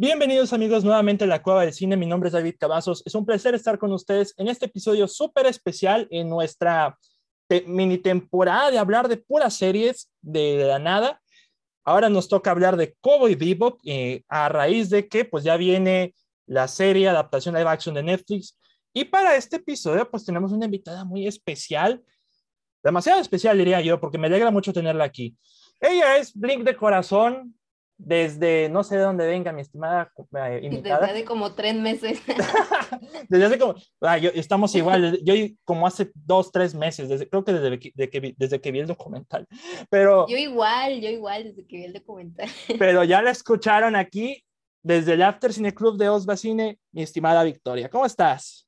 Bienvenidos amigos nuevamente a la Cueva del Cine. Mi nombre es David Cavazos. Es un placer estar con ustedes en este episodio súper especial en nuestra mini temporada de hablar de puras series de, la nada. Ahora nos toca hablar de Cowboy Bebop eh, a raíz de que pues ya viene la serie adaptación live action de Netflix. Y para este episodio pues tenemos una invitada muy especial, demasiado especial diría yo, porque me alegra mucho tenerla aquí. Ella es Blink de Corazón, desde no sé de dónde venga mi estimada eh, invitada. Desde hace como tres meses. desde hace como, ah, yo, estamos igual, yo como hace dos, tres meses, desde, creo que desde, que, desde que vi el documental. Pero, yo igual, yo igual, desde que vi el documental. pero ya la escucharon aquí desde el After Cine Club de Osva Cine, mi estimada Victoria. ¿Cómo estás?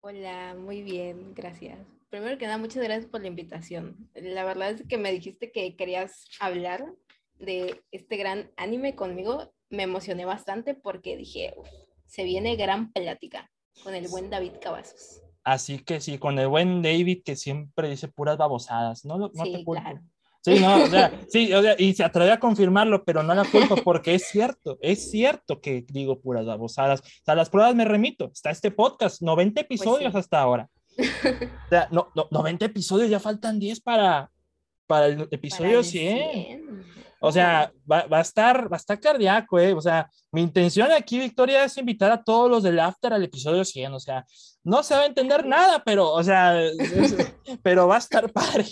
Hola, muy bien, gracias. Primero que nada, muchas gracias por la invitación. La verdad es que me dijiste que querías hablar de este gran anime conmigo, me emocioné bastante porque dije, se viene gran plática con el buen David Cavazos. Así que sí, con el buen David que siempre dice puras babosadas, ¿no? no sí, claro. Sí, no, o sea, sí, o sea, y se atreve a confirmarlo, pero no la culpa porque es cierto, es cierto que digo puras babosadas. O sea, las pruebas me remito, está este podcast, 90 pues episodios hasta ahora. O sea, no, no, 90 episodios, ya faltan 10 para, para el episodio 100. O sea, va, va, a estar, va a estar cardíaco, ¿eh? O sea, mi intención aquí, Victoria, es invitar a todos los del After al episodio 100. O sea, no se va a entender nada, pero, o sea, pero va a estar padre.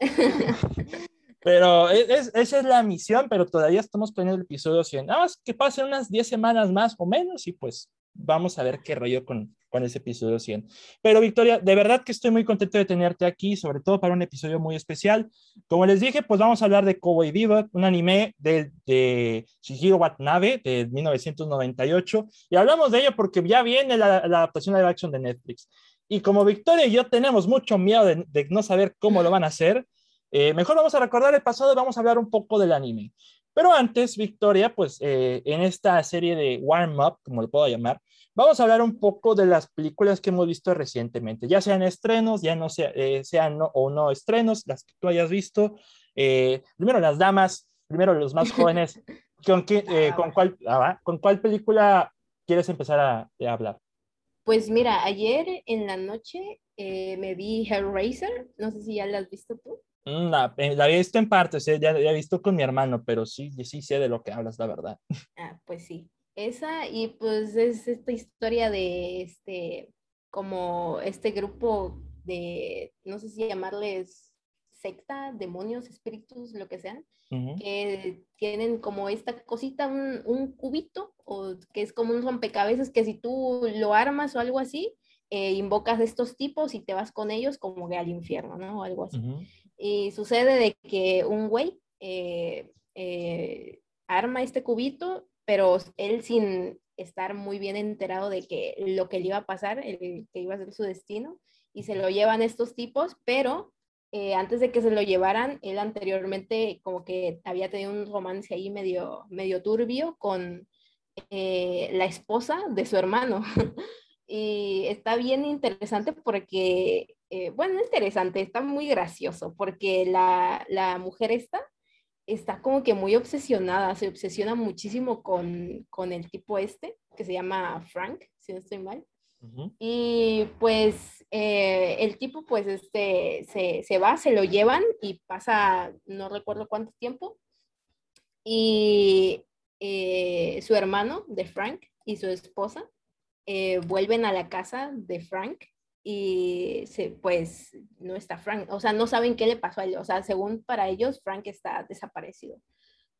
Pero es, esa es la misión, pero todavía estamos planeando el episodio 100. Nada más que pasen unas 10 semanas más o menos y pues vamos a ver qué rollo con, con ese episodio 100. Pero Victoria, de verdad que estoy muy contento de tenerte aquí, sobre todo para un episodio muy especial. Como les dije, pues vamos a hablar de Cowboy Bebop, un anime de, de Shihiro Watanabe de 1998. Y hablamos de ello porque ya viene la, adaptación de action de Netflix. Y como Victoria y yo tenemos mucho miedo de, de no saber cómo lo van a hacer, eh, mejor vamos a recordar el pasado y vamos a hablar un poco del anime. Pero antes, Victoria, pues eh, en esta serie de Warm Up, como lo puedo llamar, vamos a hablar un poco de las películas que hemos visto recientemente, ya sean estrenos, ya no sea, eh, sean o no estrenos, las que tú hayas visto. Eh, primero las damas, primero los más jóvenes. ¿Con, qué, ah, con, cuál, ah, ¿Con cuál película quieres empezar a, hablar? Pues mira, ayer en la noche me vi Hellraiser, no sé si ya la has visto tú. Mm, la, eh, la, había visto en partes, ya, ya he visto con mi hermano, pero sí, sí sé de lo que hablas, la verdad. Ah, pues sí. Esa, y pues es esta historia de este, como este grupo de, no sé si llamarles secta, demonios, espíritus, lo que sean, que tienen como esta cosita, un, un, cubito, o que es como un rompecabezas que si tú lo armas o algo así, eh, invocas a estos tipos y te vas con ellos como que al infierno, ¿no? O algo así. Y sucede de que un güey eh, eh, arma este cubito, pero él sin estar muy bien enterado de que lo que le iba a pasar, el, que iba a ser su destino, y se lo llevan estos tipos, pero eh, antes de que se lo llevaran, él anteriormente como que había tenido un romance ahí medio, medio turbio con la esposa de su hermano. y está bien interesante porque eh, bueno, interesante, está muy gracioso, porque la, la, mujer esta está como que muy obsesionada, se obsesiona muchísimo con, con el tipo este, que se llama Frank, si no estoy mal. Y pues eh, el tipo pues este se, se, va, se lo llevan y pasa no recuerdo cuánto tiempo. Y eh, su hermano de Frank y su esposa vuelven a la casa de Frank y se, pues no está Frank, o sea, no saben qué le pasó a él, o sea, según para ellos, Frank está desaparecido.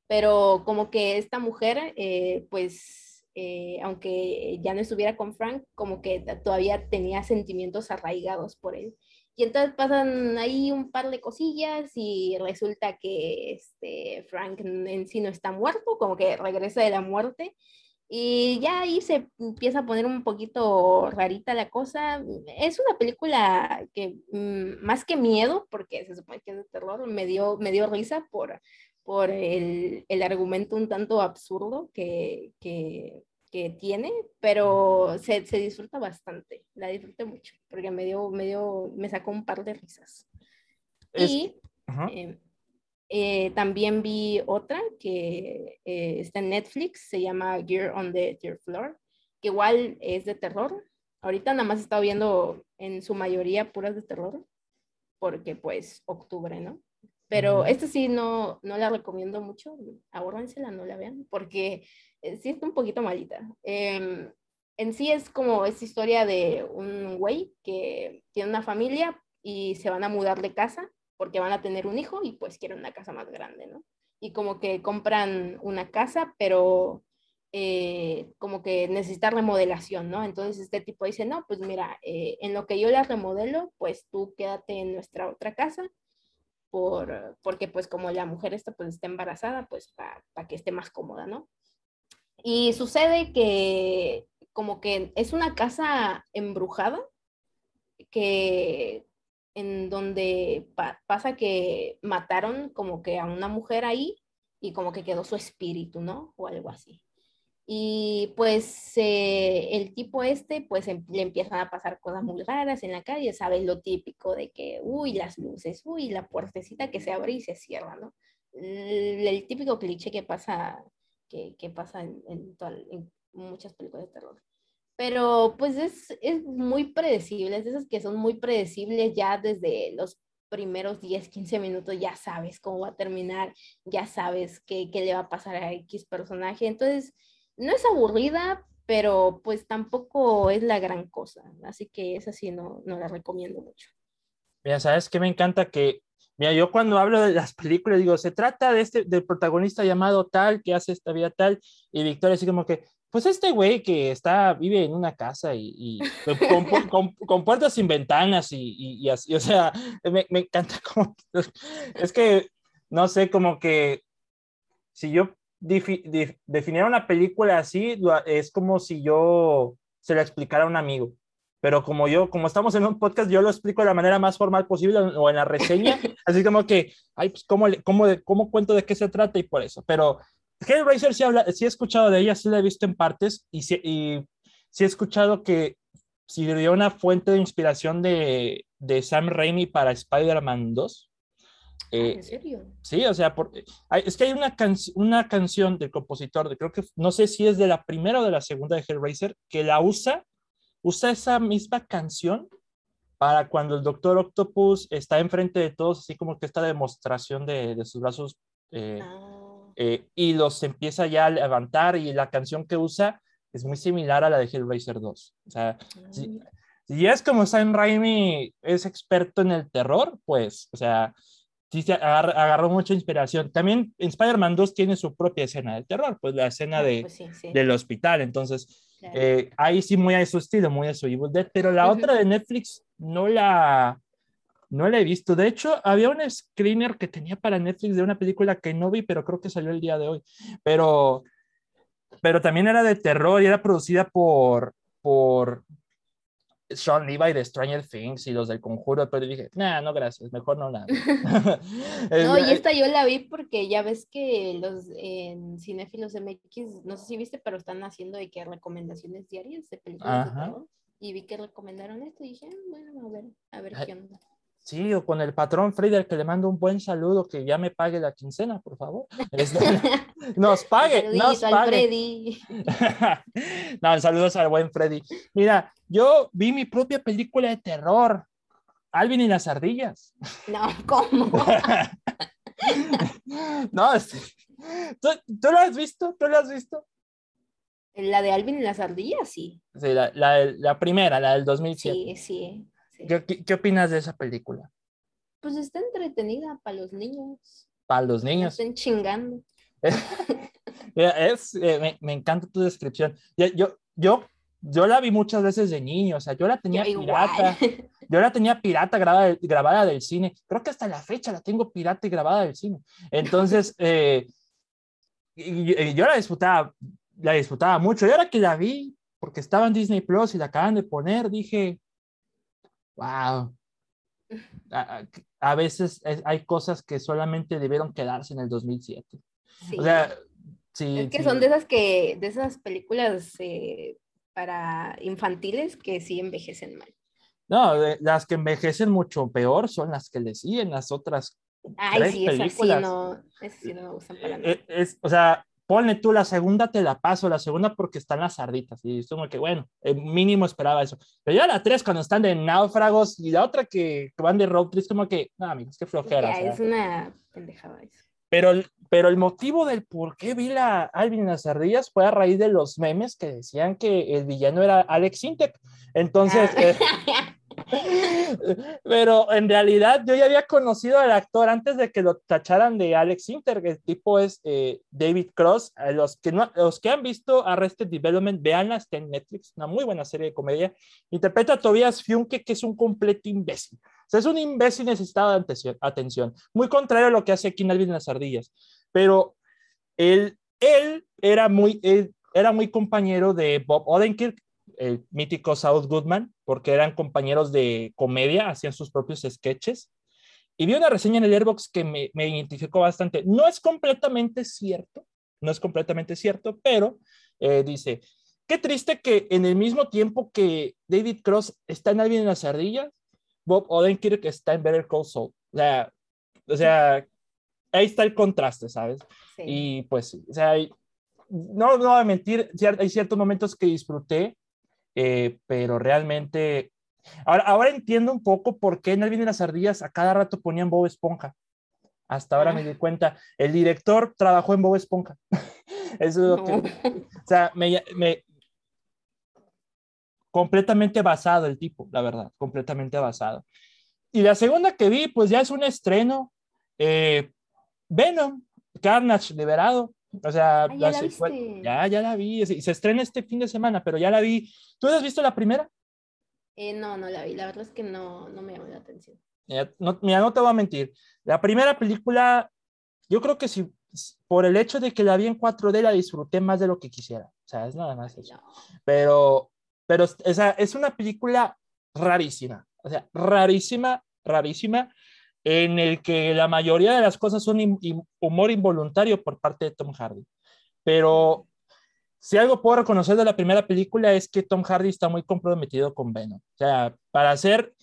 Pero como que esta mujer, eh, pues, eh, aunque ya no estuviera con Frank, como que todavía tenía sentimientos arraigados por él. Y entonces pasan ahí un par de cosillas y resulta que este Frank en sí no está muerto, como que regresa de la muerte y ya ahí se empieza a poner un poquito rarita la cosa. Es una película que mm, más que miedo, porque se supone que es de terror, me dio, me dio risa por, por el, el argumento un tanto absurdo que, que, que tiene, pero se, se, disfruta bastante, la disfruté mucho, porque me dio, me dio, me sacó un par de risas. y Eh, también vi otra que eh, está en Netflix, se llama Gear on the Third Floor, que igual es de terror. Ahorita nada más he estado viendo en su mayoría puras de terror, porque pues octubre, ¿no? Pero esta sí no, no la recomiendo mucho, ahórrensela, no la vean, porque eh, sí está un poquito malita. Em, en sí es como esta historia de un güey que tiene una familia y se van a mudar de casa porque van a tener un hijo y pues quieren una casa más grande, ¿no? Y como que compran una casa, pero eh, como que necesita remodelación, ¿no? Entonces este tipo dice, no, pues mira, eh, en lo que yo la remodelo, pues tú quédate en nuestra otra casa por, porque pues como la mujer esta pues está embarazada, pues para que esté más cómoda, ¿no? Y sucede que como que es una casa embrujada que en donde pasa que mataron como que a una mujer ahí y como que quedó su espíritu, ¿no? O algo así. Y pues eh, el tipo este, pues em, le empiezan a pasar cosas muy raras en la calle, ¿sabes? Lo típico de que, uy, las luces, uy, la puertecita que se abre y se cierra, ¿no? El, típico cliché que pasa, que, que pasa en, muchas películas de terror. Pero pues es, es muy predecible, es de esas que son muy predecibles ya desde los primeros 10, 15 minutos, ya sabes cómo va a terminar, ya sabes qué, qué le va a pasar a X personaje. Entonces, no es aburrida, pero pues tampoco es la gran cosa. Así que esa sí no, no la recomiendo mucho. Mira, sabes que me encanta que, mira, yo cuando hablo de las películas digo, se trata de este, del protagonista llamado tal, que hace esta vida tal, y Victoria así como que, pues este güey que está, vive en una casa y, y con, con, con, puertas sin ventanas y, y, así, o sea, me, me encanta como, es que, no sé, como que si yo definir una película así es como si yo se la explicara a un amigo. Pero como yo, como estamos en un podcast, yo lo explico de la manera más formal posible o en la reseña. así como que, ay, pues, ¿cómo, cómo, cómo cuento de qué se trata y por eso. Pero Hellraiser sí, habla, sí he escuchado de ella, sí la he visto en partes y sí, y sí he escuchado que sirvió una fuente de inspiración de, de Sam Raimi para Spider-Man 2. Ah, ¿En eh, serio? Sí, o sea, es que hay una, una canción del compositor, de, creo que no sé si es de la primera o de la segunda de Hellraiser, que la usa, usa esa misma canción para cuando el Doctor Octopus está enfrente de todos, así como que esta demostración de, de sus brazos, eh, ah. Eh, y los empieza ya a levantar, y la canción que usa es muy similar a la de Hellraiser 2. O sea, si, si, es como Sam Raimi es experto en el terror, pues, o sea, sí agarró mucha inspiración. También en Spider-Man 2 tiene su propia escena de terror, pues la escena ah, de, pues del hospital. Entonces, eh, ahí sí muy a su estilo, muy a su Evil Dead, pero la otra de Netflix no la, no la he visto. De hecho, había un screener que tenía para Netflix de una película que no vi, pero creo que salió el día de hoy. Pero, pero también era de terror y era producida por, por Sean Levi de Stranger Things y los del Conjuro, pero dije, nah, no, gracias, mejor no nada. no, y esta yo la vi porque ya ves que los en Cinefilos MX, no sé si viste, pero están haciendo de que recomendaciones diarias de películas y vi que recomendaron esto y dije, ah, bueno, a ver, a ver qué onda. Sí, o con el patrón Freddy, al que le mando un buen saludo, que ya me pague la quincena, por favor. Nos pague, nos pague. no, saludos al buen Freddy. Mira, yo vi mi propia película de terror, Alvin y las ardillas. No, ¿cómo? no, este, ¿tú, ¿tú, lo has visto? ¿Tú lo has visto? La de Alvin y las ardillas, sí. Sí, la, la, la primera, la del 2007. Sí, sí. ¿Qué, opinas de esa película? Pues está entretenida para los niños. Para los niños. Están chingando. es, eh, me, encanta tu descripción. Yo, yo, yo la vi muchas veces de niño, o sea, yo la tenía pirata. Yo la tenía pirata grabada, grabada del cine. Creo que hasta la fecha la tengo pirata y grabada del cine. Entonces, eh, yo la disfrutaba, la disfrutaba mucho. Y ahora que la vi, porque estaba en Disney Plus y la acaban de poner, dije, wow. A, veces hay cosas que solamente debieron quedarse en el 2007. O sea, sí. Es que son de esas que, de esas películas eh, para infantiles que sí envejecen mal. No, las que envejecen mucho peor son las que le siguen, las otras Ay, sí, esa sí, no, esa sí no me gustan para nada. Eh, es, o sea, ponle tú la segunda, te la paso, la segunda porque están las sarditas. Y es como que, bueno, mínimo esperaba eso. Pero ya la tres, cuando están de náufragos, y la otra que, van de road trip, como que, no, amigos, qué flojera. es una pendejada eso. Pero, pero el motivo del por qué vi la Alvin en las ardillas fue a raíz de los memes que decían que el villano era Alex Intec. Entonces, ah. eh, pero en realidad yo ya había conocido al actor antes de que lo tacharan de Alex Inter. El tipo es eh, David Cross. Los que, no, los que han visto Arrested Development, veanla, está en Netflix, una muy buena serie de comedia. Interpreta a Tobias Fiunke, que es un completo imbécil. O sea, es un imbécil necesitado de atención. Muy contrario a lo que hace aquí en Alvin en las ardillas. Pero él, él era muy... era muy compañero de Bob Odenkirk, el mítico South Goodman, porque eran compañeros de comedia, hacían sus propios sketches. Y vi una reseña en el Airbox que me, me identificó bastante. No es completamente cierto, no es completamente cierto, pero eh, dice, qué triste que en el mismo tiempo que David Cross está en Alvin en las ardillas, Bob Odenkirk está en Better Call Saul. O sea, o sea ahí está el contraste, ¿sabes? Y pues, o sea, no, no voy a mentir, hay ciertos momentos que disfruté, eh, pero realmente, ahora, ahora entiendo un poco por qué en El de las Ardillas a cada rato ponían Bob Esponja. Hasta ahora me di cuenta, el director trabajó en Bob Esponja. Eso es lo que, o sea, me, me, completamente basado el tipo, la verdad, completamente basado. Y la segunda que vi, pues ya es un estreno, eh, Venom, Carnage liberado, o sea, ah, ¿ya, ya, la vi. Se, se estrena este fin de semana, pero ya la vi. ¿Tú has visto la primera? Eh, no, no la vi. La verdad es que no, no me llamó la atención. no, mira, no te voy a mentir. La primera película, yo creo que si por el hecho de que la vi en 4D la disfruté más de lo que quisiera. O sea, es nada más eso. Pero, pero esa es una película rarísima. O sea, rarísima, rarísima en el que la mayoría de las cosas son humor involuntario por parte de Tom Hardy. Pero si algo puedo reconocer de la primera película es que Tom Hardy está muy comprometido con Venom. O sea, para hacer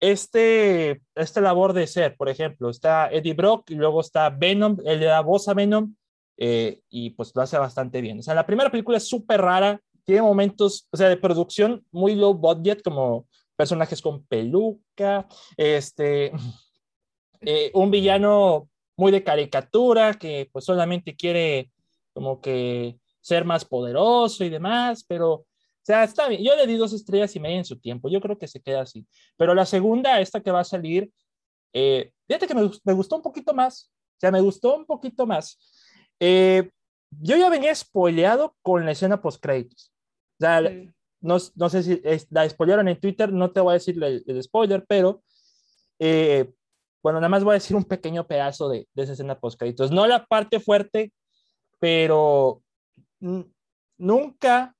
este, esta labor de ser, por ejemplo, está Eddie Brock y luego está Venom, él le da voz a Venom eh, y pues lo hace bastante bien. O sea, la primera película es súper rara, tiene momentos, o sea, de producción muy low budget, como personajes con peluca, este, eh, un villano muy de caricatura que pues solamente quiere como que ser más poderoso y demás, pero, o sea, está bien. Yo le di dos estrellas y media en su tiempo, yo creo que se queda así. Pero la segunda, esta que va a salir, eh, fíjate que me, me, gustó un poquito más, o sea, me gustó un poquito más. Eh, yo ya venía spoileado con la escena post-créditos. O sea, no, no, sé si la spoilearon en Twitter, no te voy a decir el, el spoiler, pero eh, bueno, nada más voy a decir un pequeño pedazo de, de esa escena post créditos. No la parte fuerte, pero nunca,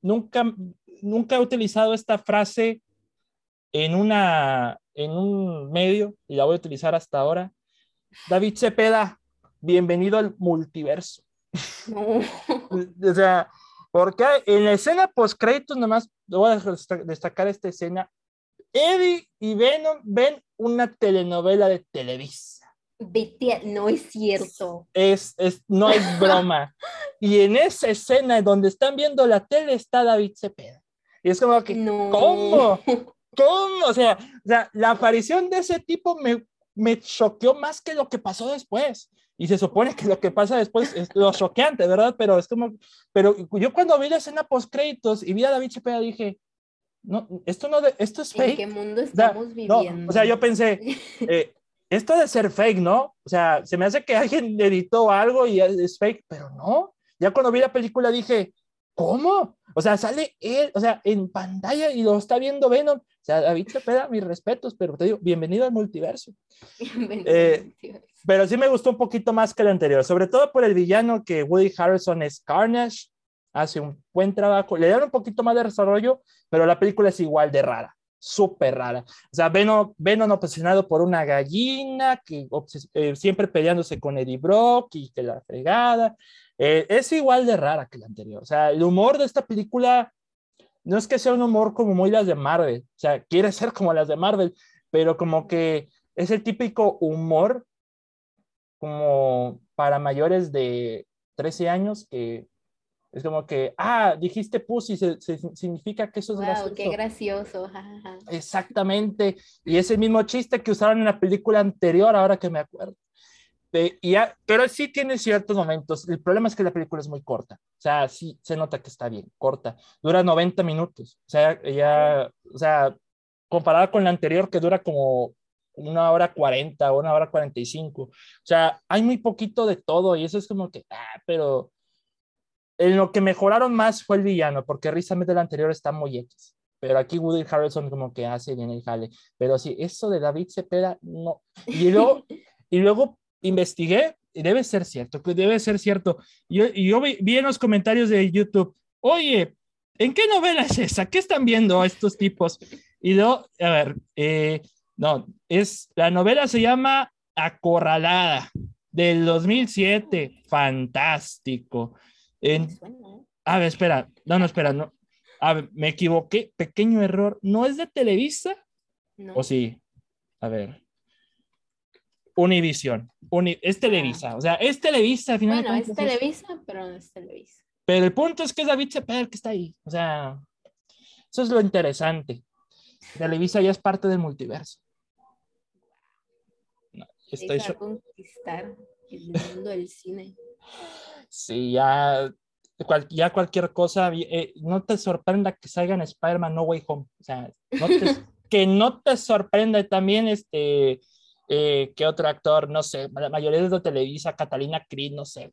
nunca, nunca he utilizado esta frase en, una, en un medio y la voy a utilizar hasta ahora. David Cepeda, bienvenido al multiverso. o sea, porque en la escena post créditos, nomás voy a destacar esta escena. Eddie y Venom ven una telenovela de Televisa. Vete, no es cierto. Es, es, no es broma. y en esa escena donde están viendo la tele está David Cepeda. Y es como que, ¿cómo? ¿Cómo? O sea, sea, la aparición de ese tipo me, me choqueó más que lo que pasó después. Y se supone que lo que pasa después es lo choqueante, ¿verdad? Pero es como, pero yo cuando vi la escena post créditos y vi a David Cepeda dije, no, esto no, de, esto es fake. ¿En qué mundo estamos viviendo? o sea, yo pensé, eh, esto de ser fake, ¿no? O sea, se me hace que alguien editó algo y es fake, pero no. Ya cuando vi la película dije, ¿cómo? O sea, sale él, o sea, en pantalla y lo está viendo Venom. O sea, David Cepeda, mis respetos, pero te digo, bienvenido al multiverso. Eh, pero sí me gustó un poquito más que el anterior, sobre todo por el villano que Woody Harrison es Carnage hace un buen trabajo, le dan un poquito más de desarrollo, pero la película es igual de rara, súper rara. O sea, Venom, obsesionado por una gallina, que eh, siempre peleándose con Eddie Brock y que la fregada. Eh, es igual de rara que la anterior. O sea, el humor de esta película no es que sea un humor como muy las de Marvel, o sea, quiere ser como las de Marvel, pero como que es el típico humor como para mayores de 13 años que es como que, ah, dijiste pussy, se, significa que eso es wow, gracioso. qué gracioso. Exactamente. Y es el mismo chiste que usaron en la película anterior, ahora que me acuerdo. y ya, pero sí tiene ciertos momentos. El problema es que la película es muy corta. O sea, sí se nota que está bien, corta. Dura 90 minutos. O sea, ya, o sea, comparada con la anterior que dura como una hora 40 o una hora 45. O sea, hay muy poquito de todo y eso es como que, ah, pero en lo que mejoraron más fue el villano, porque Riz del anterior está muy X. Pero aquí Woody Harrelson como que hace bien el jale. Pero sí, eso de David Cepeda, no. Y luego, y luego investigué, y debe ser cierto, que debe ser cierto. Y yo, yo vi, vi, en los comentarios de YouTube, oye, ¿en qué novela es esa? ¿Qué están viendo estos tipos? Y yo, a ver, eh, no, es, la novela se llama Acorralada, del 2007, fantástico. En, a ver, espera, no, no, espera, no. A ver, me equivoqué, pequeño error. ¿No es de Televisa? ¿O sí? A ver. Univisión. es Televisa, ah. o sea, es Televisa. Al final bueno, es Televisa, pero no es Televisa. Pero el punto es que es David Cepeda que está ahí. O sea, eso es lo interesante. Televisa ya es parte del multiverso. No, estoy a conquistar el mundo del cine. Sí, ya, ya cualquier cosa, eh, no te sorprenda que salga en Spider-Man No Way Home. O sea, que no te sorprenda también este, eh, que otro actor, no sé, la mayoría de Televisa, Catalina Creed, no sé,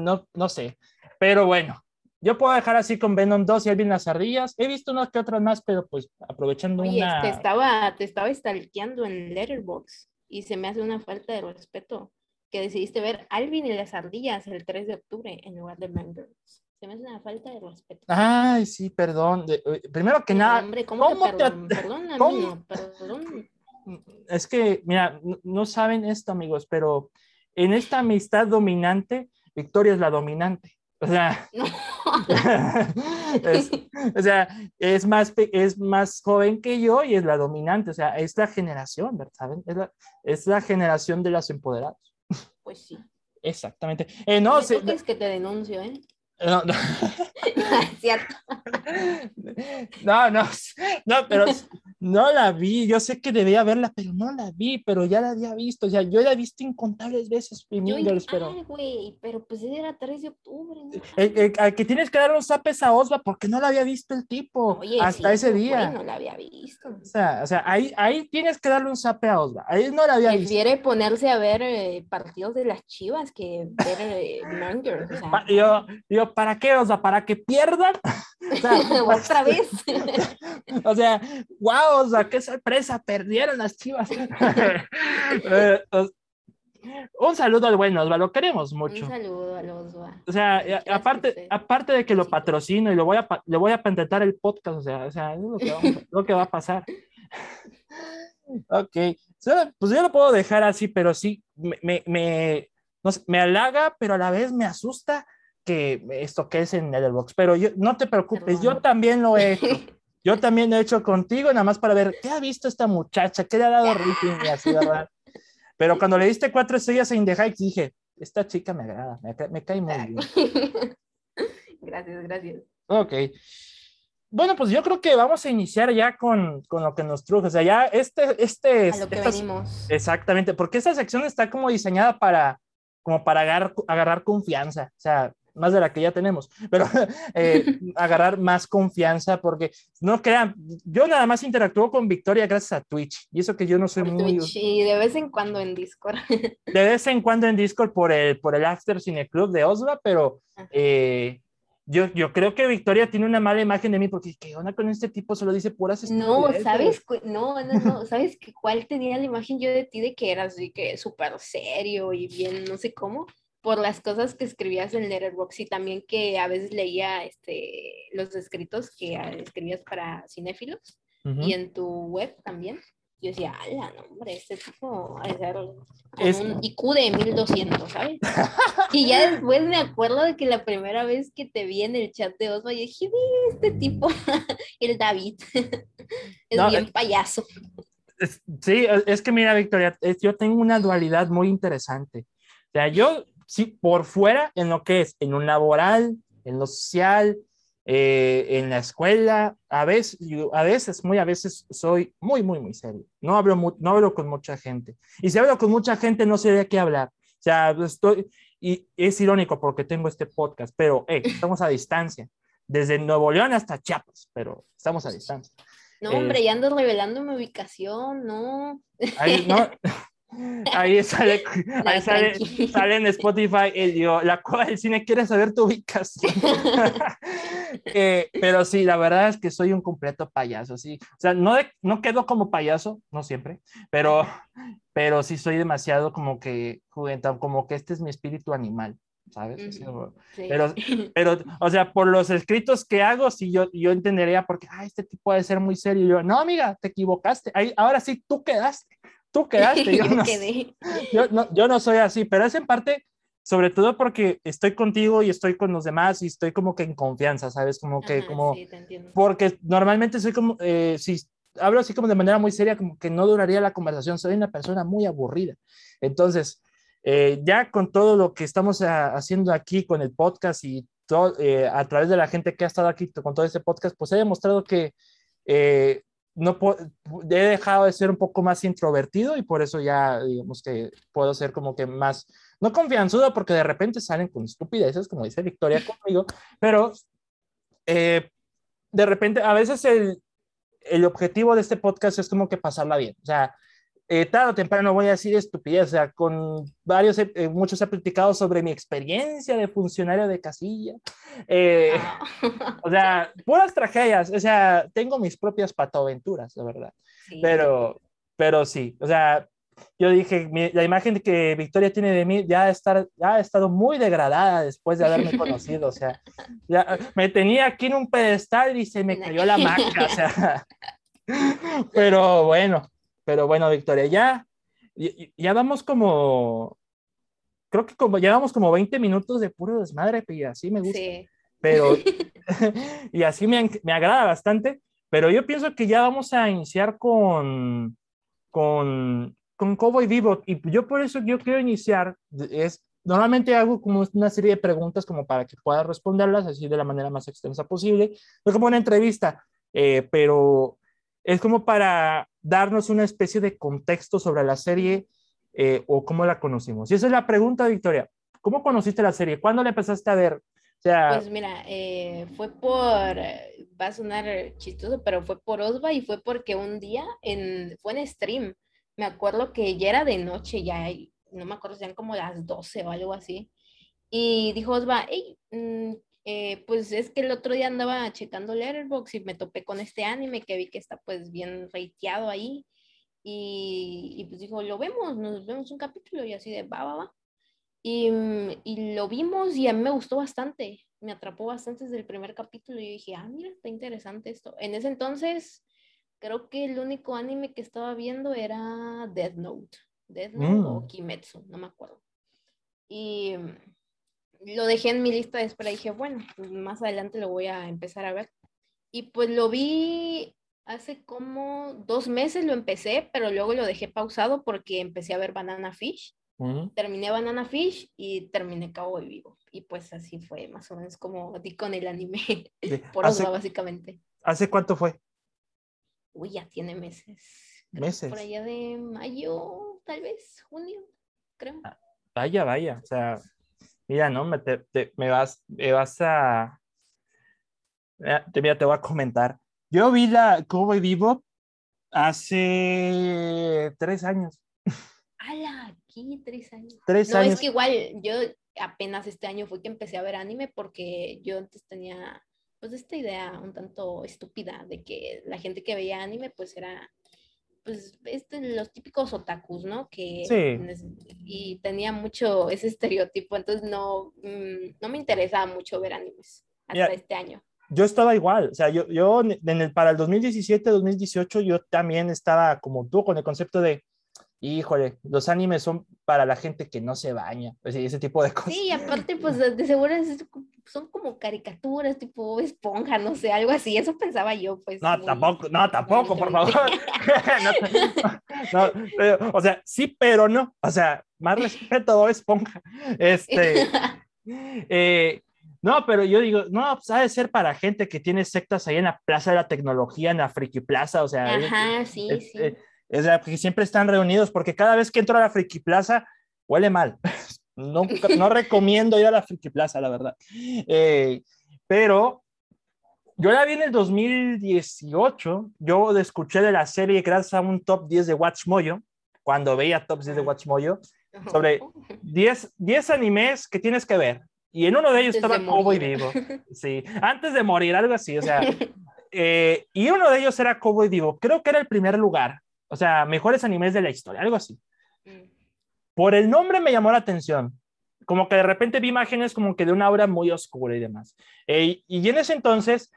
no, no sé. Pero bueno, yo puedo dejar así con Venom 2 y Elvin las ardillas. He visto unas que otras más, pero pues aprovechando Oye, una... Te estaba, te estaba stalkeando en Letterboxd y se me hace una falta de respeto que decidiste ver Alvin y las ardillas el 3 de octubre en lugar de Mangers. Se me hace una falta de respeto. Ay, sí, perdón. Eh, primero que nada, hombre, ¿cómo, te perdón? Perdón, amigo, perdón. Es que, mira, no, saben esto, amigos, pero en esta amistad dominante, Victoria es la dominante. O sea, es, o sea, es más, es más joven que yo y es la dominante. O sea, es la generación, ¿verdad? ¿Saben? Es la, es la generación de los empoderados. Pues sí. Exactamente. Eh, no, sé. es que te denuncio, ¿eh? No, no. Cierto. No, no, no, pero no la vi. Yo sé que debía verla, pero no la vi, pero ya la había visto. O sea, yo la he visto incontables veces, pero. Ay, güey, pero pues era 3 de octubre. ¿no? al que tienes que dar un zapes a Osva porque no la había visto el tipo Oye, hasta ese día. no la había visto. O sea, o sea ahí, ahí tienes que darle un zape a Osva. Ahí no la había visto. Prefiere ponerse a ver eh, partidos de las chivas que ver eh, Mangers. O sea, yo, yo, ¿para qué? O sea, ¿para que pierdan? Otra vez. o sea, wow, o sea, qué sorpresa, perdieron las chivas. Eh, un saludo al buen Osva, lo queremos mucho. Un saludo al Osva. O sea, aparte, aparte de que lo patrocino y lo voy a, le voy a patentar el podcast, o sea, o sea es lo que, lo que va a pasar. ok, pues yo lo puedo dejar así, pero sí, me, me, me halaga, pero a la vez me asusta que esto que es en Netherbox, pero yo, no te preocupes, yo también lo he hecho. Yo también lo he hecho contigo, nada más para ver qué ha visto esta muchacha, qué le ha dado rating y así, ¿verdad? Pero cuando le diste cuatro estrellas en The Heights, dije, esta chica me agrada, me, me cae muy bien. Gracias, gracias. Ok. Bueno, pues yo creo que vamos a iniciar ya con, con lo que nos truje. O sea, ya este... este a lo que venimos. Exactamente, porque esta sección está como diseñada para, como para agarrar, agarrar confianza. O sea, más de la que ya tenemos, pero eh, agarrar más confianza porque no crean, yo nada más interactúo con Victoria gracias a Twitch y eso que yo no soy muy... Twitch, y de vez en cuando en Discord. De vez en cuando en Discord por el, por el After Cine Club de Osva, pero eh, yo, yo creo que Victoria tiene una mala imagen de mí porque ¿qué onda con este tipo? Solo dice puras No, ¿sabes? No, no, no, ¿sabes que cuál tenía la imagen yo de ti de que eras así que súper serio y bien, no sé cómo? Por las cosas que escribías en Letterboxd y también que a veces leía este, los escritos que escribías para cinéfilos y en tu web también. Yo decía, ala, no, hombre, este tipo es un IQ de 1200, ¿sabes? y ya después me acuerdo de que la primera vez que te vi en el chat de Osva, yo dije, este tipo, el David, es bien eh, payaso. Sí, es que mira, Victoria, yo tengo una dualidad muy interesante. O sea, yo, sí, por fuera, en lo que es, en un laboral, en lo social, eh, en la escuela, a veces, a veces, muy a veces, soy muy, muy, muy serio. No hablo, no hablo con mucha gente. Y si hablo con mucha gente, no sé de qué hablar. O sea, estoy, y es irónico porque tengo este podcast, pero estamos a distancia, desde Nuevo León hasta Chiapas, pero estamos a distancia. No, hombre, ya ando revelando mi ubicación, no. Ahí, no, ahí sale, ahí sale, en Spotify el, la cueva del cine quiere saber tu ubicación. Eh, pero sí, la verdad es que soy un completo payaso, sí. O sea, no, no quedo como payaso, no siempre, pero, pero sí soy demasiado como que juguetón, como que este es mi espíritu animal. ¿sabes? Pero, pero, o sea, por los escritos que hago, sí, yo, yo entendería porque, ah, este tipo puede ser muy serio. yo, no, amiga, te equivocaste. Ahí, ahora sí, tú quedaste, tú quedaste. Yo, no, yo, no, yo no soy así, pero es en parte, sobre todo porque estoy contigo y estoy con los demás y estoy como que en confianza, ¿sabes? Como que, como, porque normalmente soy como, eh, si hablo así como de manera muy seria, como que no duraría la conversación, soy una persona muy aburrida. Entonces, eh, ya con todo lo que estamos ah, haciendo aquí con el podcast y todo, eh, a través de la gente que ha estado aquí con todo este podcast, pues he demostrado que eh, no he dejado de ser un poco más introvertido y por eso ya digamos que puedo ser como que más, no confianzudo porque de repente salen con estupideces, como dice Victoria conmigo, pero de repente a veces el, el objetivo de este podcast es como que pasarla bien, o sea, eh, tarde o temprano voy a decir estupidez, o sea, con varios, eh, muchos he platicado sobre mi experiencia de funcionario de casilla, eh, ah. o sea, puras tragedias, o sea, tengo mis propias patoaventuras, la verdad, pero, pero sí, o sea, yo dije, la imagen que Victoria tiene de mí ya, estar, ya ha estado muy degradada después de haberme conocido, o sea, ya, me tenía aquí en un pedestal y se me cayó la marca, o sea, pero bueno, pero bueno, Victoria, ya, ya vamos como, creo que como, llevamos como 20 minutos de puro desmadre, y así me gusta. Sí. Pero, y así me, me agrada bastante, pero yo pienso que ya vamos a iniciar con, con, con Cowboy Vivo, y yo por eso yo quiero iniciar, es, normalmente hago como una serie de preguntas como para que pueda responderlas así de la manera más extensa posible, no como una entrevista, eh, pero es como para darnos una especie de contexto sobre la serie eh, o cómo la conocimos. Y esa es la pregunta, Victoria. ¿Cómo conociste la serie? ¿Cuándo la empezaste a ver? O sea, pues mira, eh, fue por, va a sonar chistoso, pero fue por Osva y fue porque un día en, fue en stream. Me acuerdo que ya era de noche, ya, no me acuerdo, eran como las 12 o algo así. Y dijo Osva, hey, mm, eh, pues es que el otro día andaba checando Letterboxd y me topé con este anime que vi que está pues bien reiteado ahí. Y, y, pues dijo, lo vemos, nos vemos un capítulo y así de va, va, va. Y, mm, y, lo vimos y a mí me gustó bastante, me atrapó bastante desde el primer capítulo y yo dije, ah, mira, está interesante esto. En ese entonces, creo que el único anime que estaba viendo era Death Note, Death Note o mm. Kimetsu, no me acuerdo. Y lo dejé en mi lista de espera y dije, bueno, pues más adelante lo voy a empezar a ver. Y pues lo vi hace como dos meses, lo empecé, pero luego lo dejé pausado porque empecé a ver Banana Fish. Terminé Banana Fish y terminé Cowboy Vivo. Y pues así fue más o menos como di con el anime. Por eso, básicamente. ¿Hace cuánto fue? Uy, ya tiene meses. meses. Por allá de mayo, tal vez, junio, creo. Ah, vaya, vaya. O sea, mira, ¿no? Me, te, me, vas, me vas a... Te, mira, te voy a comentar. Yo vi la Cowboy Vivo hace tres años. ¡Hala! Aquí, tres años. Tres no, años. es que igual yo apenas este año fue que empecé a ver anime porque yo antes tenía pues esta idea un tanto estúpida de que la gente que veía anime pues era pues, este, los típicos otakus, ¿no? Que, sí. Y tenía mucho ese estereotipo, entonces no, mm, no me interesaba mucho ver animes hasta este año. Yo estaba igual, o sea, yo, en el, para el 2017, 2018, yo también estaba como tú con el concepto de, híjole, los animes son para la gente que no se baña, ese tipo de cosas. Sí, y aparte, pues de seguro es- son como caricaturas, tipo esponja, no sé, algo así. Eso pensaba yo, pues. No, muy- tampoco, no, tampoco, por favor. No, no, pero, o sea, sí, pero no. O sea, más respeto a Esponja. Este, eh, no, pero yo digo, no, pues ha de ser para gente que tiene sectas ahí en la Plaza de la Tecnología, en la Friki Plaza, o sea, Ajá, sí, es- sí. eh, o sea, que siempre están reunidos, porque cada vez que entro a la Friki Plaza, huele mal. Nunca- no recomiendo ir a la Friki Plaza, la verdad. Eh, pero yo la vi en el 2018, yo escuché de la serie gracias a un top 10 de Watch Mojo, cuando veía top 10 de Watch Mojo, sobre 10, 10 animes que tienes que ver. Y en uno de ellos Antes estaba Cowboy. Vivo. Sí, antes de morir, algo así, o sea. eh, y uno de ellos era Cowboy Vivo. Creo que era el primer lugar. O sea, mejores animes de la historia, algo así. Mm. Por el nombre me llamó la atención. Como que de repente vi imágenes como que de una obra muy oscura y demás. Eh, y en ese entonces,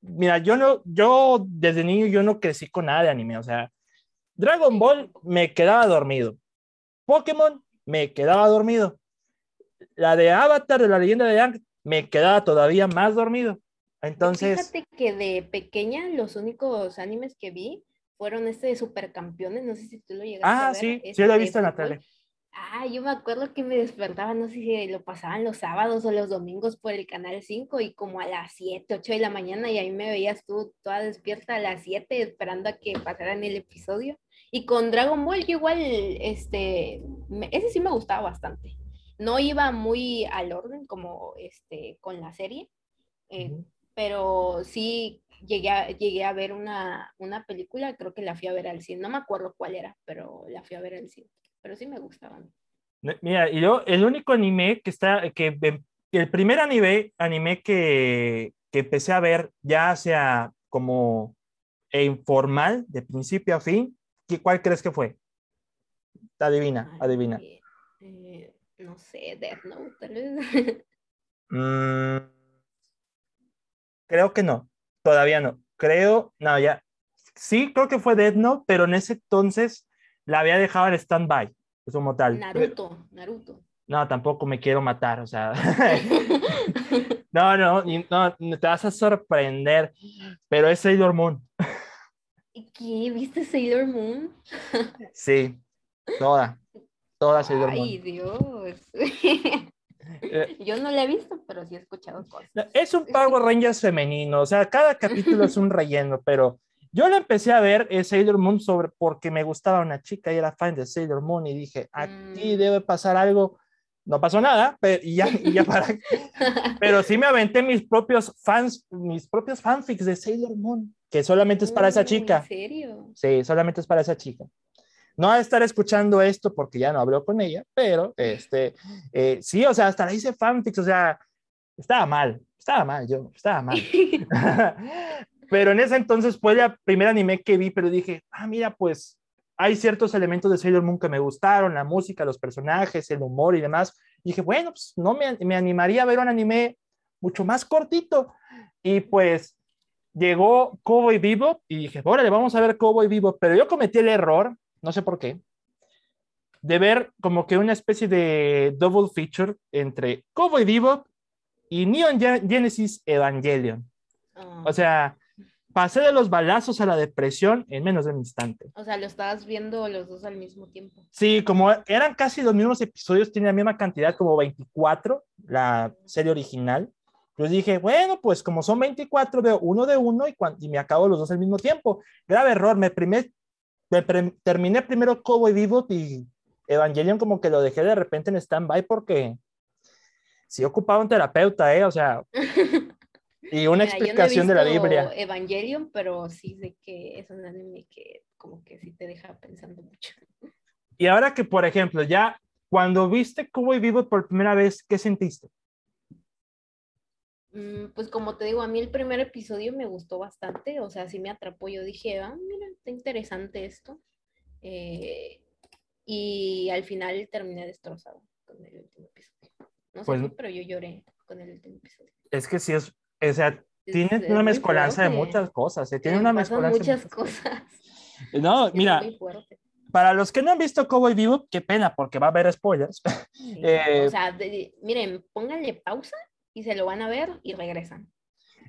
mira, yo no, yo desde niño yo no crecí con nada de anime. O sea, Dragon Ball me quedaba dormido. Pokémon me quedaba dormido. La de Avatar de la leyenda de Yang me quedaba todavía más dormido. Entonces, Fíjate que de pequeña los únicos animes que vi fueron este de Supercampeones, no sé si tú lo llegaste a ah, ver. sí, sí ese lo he visto en la tele. Ah, yo me acuerdo que me despertaba, no sé si lo pasaban los sábados o los domingos por el canal 5 y como a las 7, 8 de la mañana y ahí me veías tú toda despierta a las 7 esperando a que pasaran el episodio. Y con Dragon Ball yo igual, este, me- ese sí me gustaba bastante. No iba muy al orden como este, con la serie, eh, Ujú. pero sí llegué a, llegué a ver una, una película, creo que la fui a ver al cine, no me acuerdo cuál era, pero la fui a ver al cine, pero sí me gustaban. Mira, y yo, el único anime que está, que el primer anime, anime que, que empecé a ver ya sea como informal, de principio a fin, ¿qué- ¿cuál crees que fue? Adivina, adivina. Eh, eh, no sé, Death Note, tal vez. Mm, creo que no, todavía no. Creo, no, ya. Sí, creo que fue Death Note, pero en ese entonces la había dejado en stand-by, como tal. Naruto, Naruto. No, tampoco me quiero matar, o sea. No, no, no, no, te vas a sorprender, pero es Sailor Moon. ¿Y ¿Qué? ¿Viste Sailor Moon? Sí, toda, toda Sailor Ay, Moon. Dios. Eh, Yo no la he visto, pero sí he escuchado cosas. Es un Power Rangers femenino, o sea, cada capítulo es un relleno, pero yo lo empecé a ver eh, Sailor Moon sobre porque me gustaba una chica y era fan de Sailor Moon y dije, aquí Mm. debe pasar algo. No pasó nada, pero y ya, y ya para, pero sí me aventé mis propios fans, mis propios fanfics de Sailor Moon, que solamente es para esa Oh, chica. ¿En serio? Sí, solamente es para esa chica. No va a estar escuchando esto porque ya no habló con ella, pero este, eh, sí, o sea, hasta le hice fanfics, o sea, estaba mal, estaba mal, yo, estaba mal. pero en ese entonces fue el primer anime que vi, pero dije, ah, mira, pues hay ciertos elementos de Sailor Moon que me gustaron, la música, los personajes, el humor y demás. Y dije, bueno, pues no me, me animaría a ver un anime mucho más cortito. Y pues llegó Cowboy Bebop y dije, órale, vamos a ver Cowboy Bebop. Pero yo cometí el error, no sé por qué, de ver como que una especie de double feature entre Cowboy Bebop y Neon Gen- Genesis Evangelion. Ah, O sea, pasé de los balazos a la depresión en menos de un instante. o sea, lo estabas viendo los dos al mismo tiempo. Sí, como eran casi los mismos episodios, tenía la misma cantidad, como 24, la serie original. Pues dije, bueno, pues como son 24, veo uno de uno y, y me acabo los dos al mismo tiempo. Grave error, me, primer- terminé primero Cowboy Bebop y Evangelion como que lo dejé de repente en stand-by porque sí ocupaba un terapeuta, ¿eh? O sea, y una Mira, yo no he explicación de la Biblia. Evangelion, pero sí sé que es un anime que como que sí te deja pensando mucho. Y ahora que, por ejemplo, ya cuando viste Cowboy Bebop por primera vez, ¿qué sentiste? Mm, Pues como te digo, a mí el primer episodio me gustó bastante, o sea, sí me atrapó, yo dije, ah, mira, está interesante esto. Eh, y al final terminé destrozado con el último episodio. No sé, Pues- pero yo lloré con el último episodio. Es que sí es, o sea, tiene una mezcolanza de muchas cosas, ¿eh? tiene Eh, una mezcolanza. de muchas cosas. No, es mira, para los que no han visto Cowboy Vivo, qué pena, porque va a haber spoilers. Eh, o sea, miren, pónganle pausa y se lo van a ver y regresan.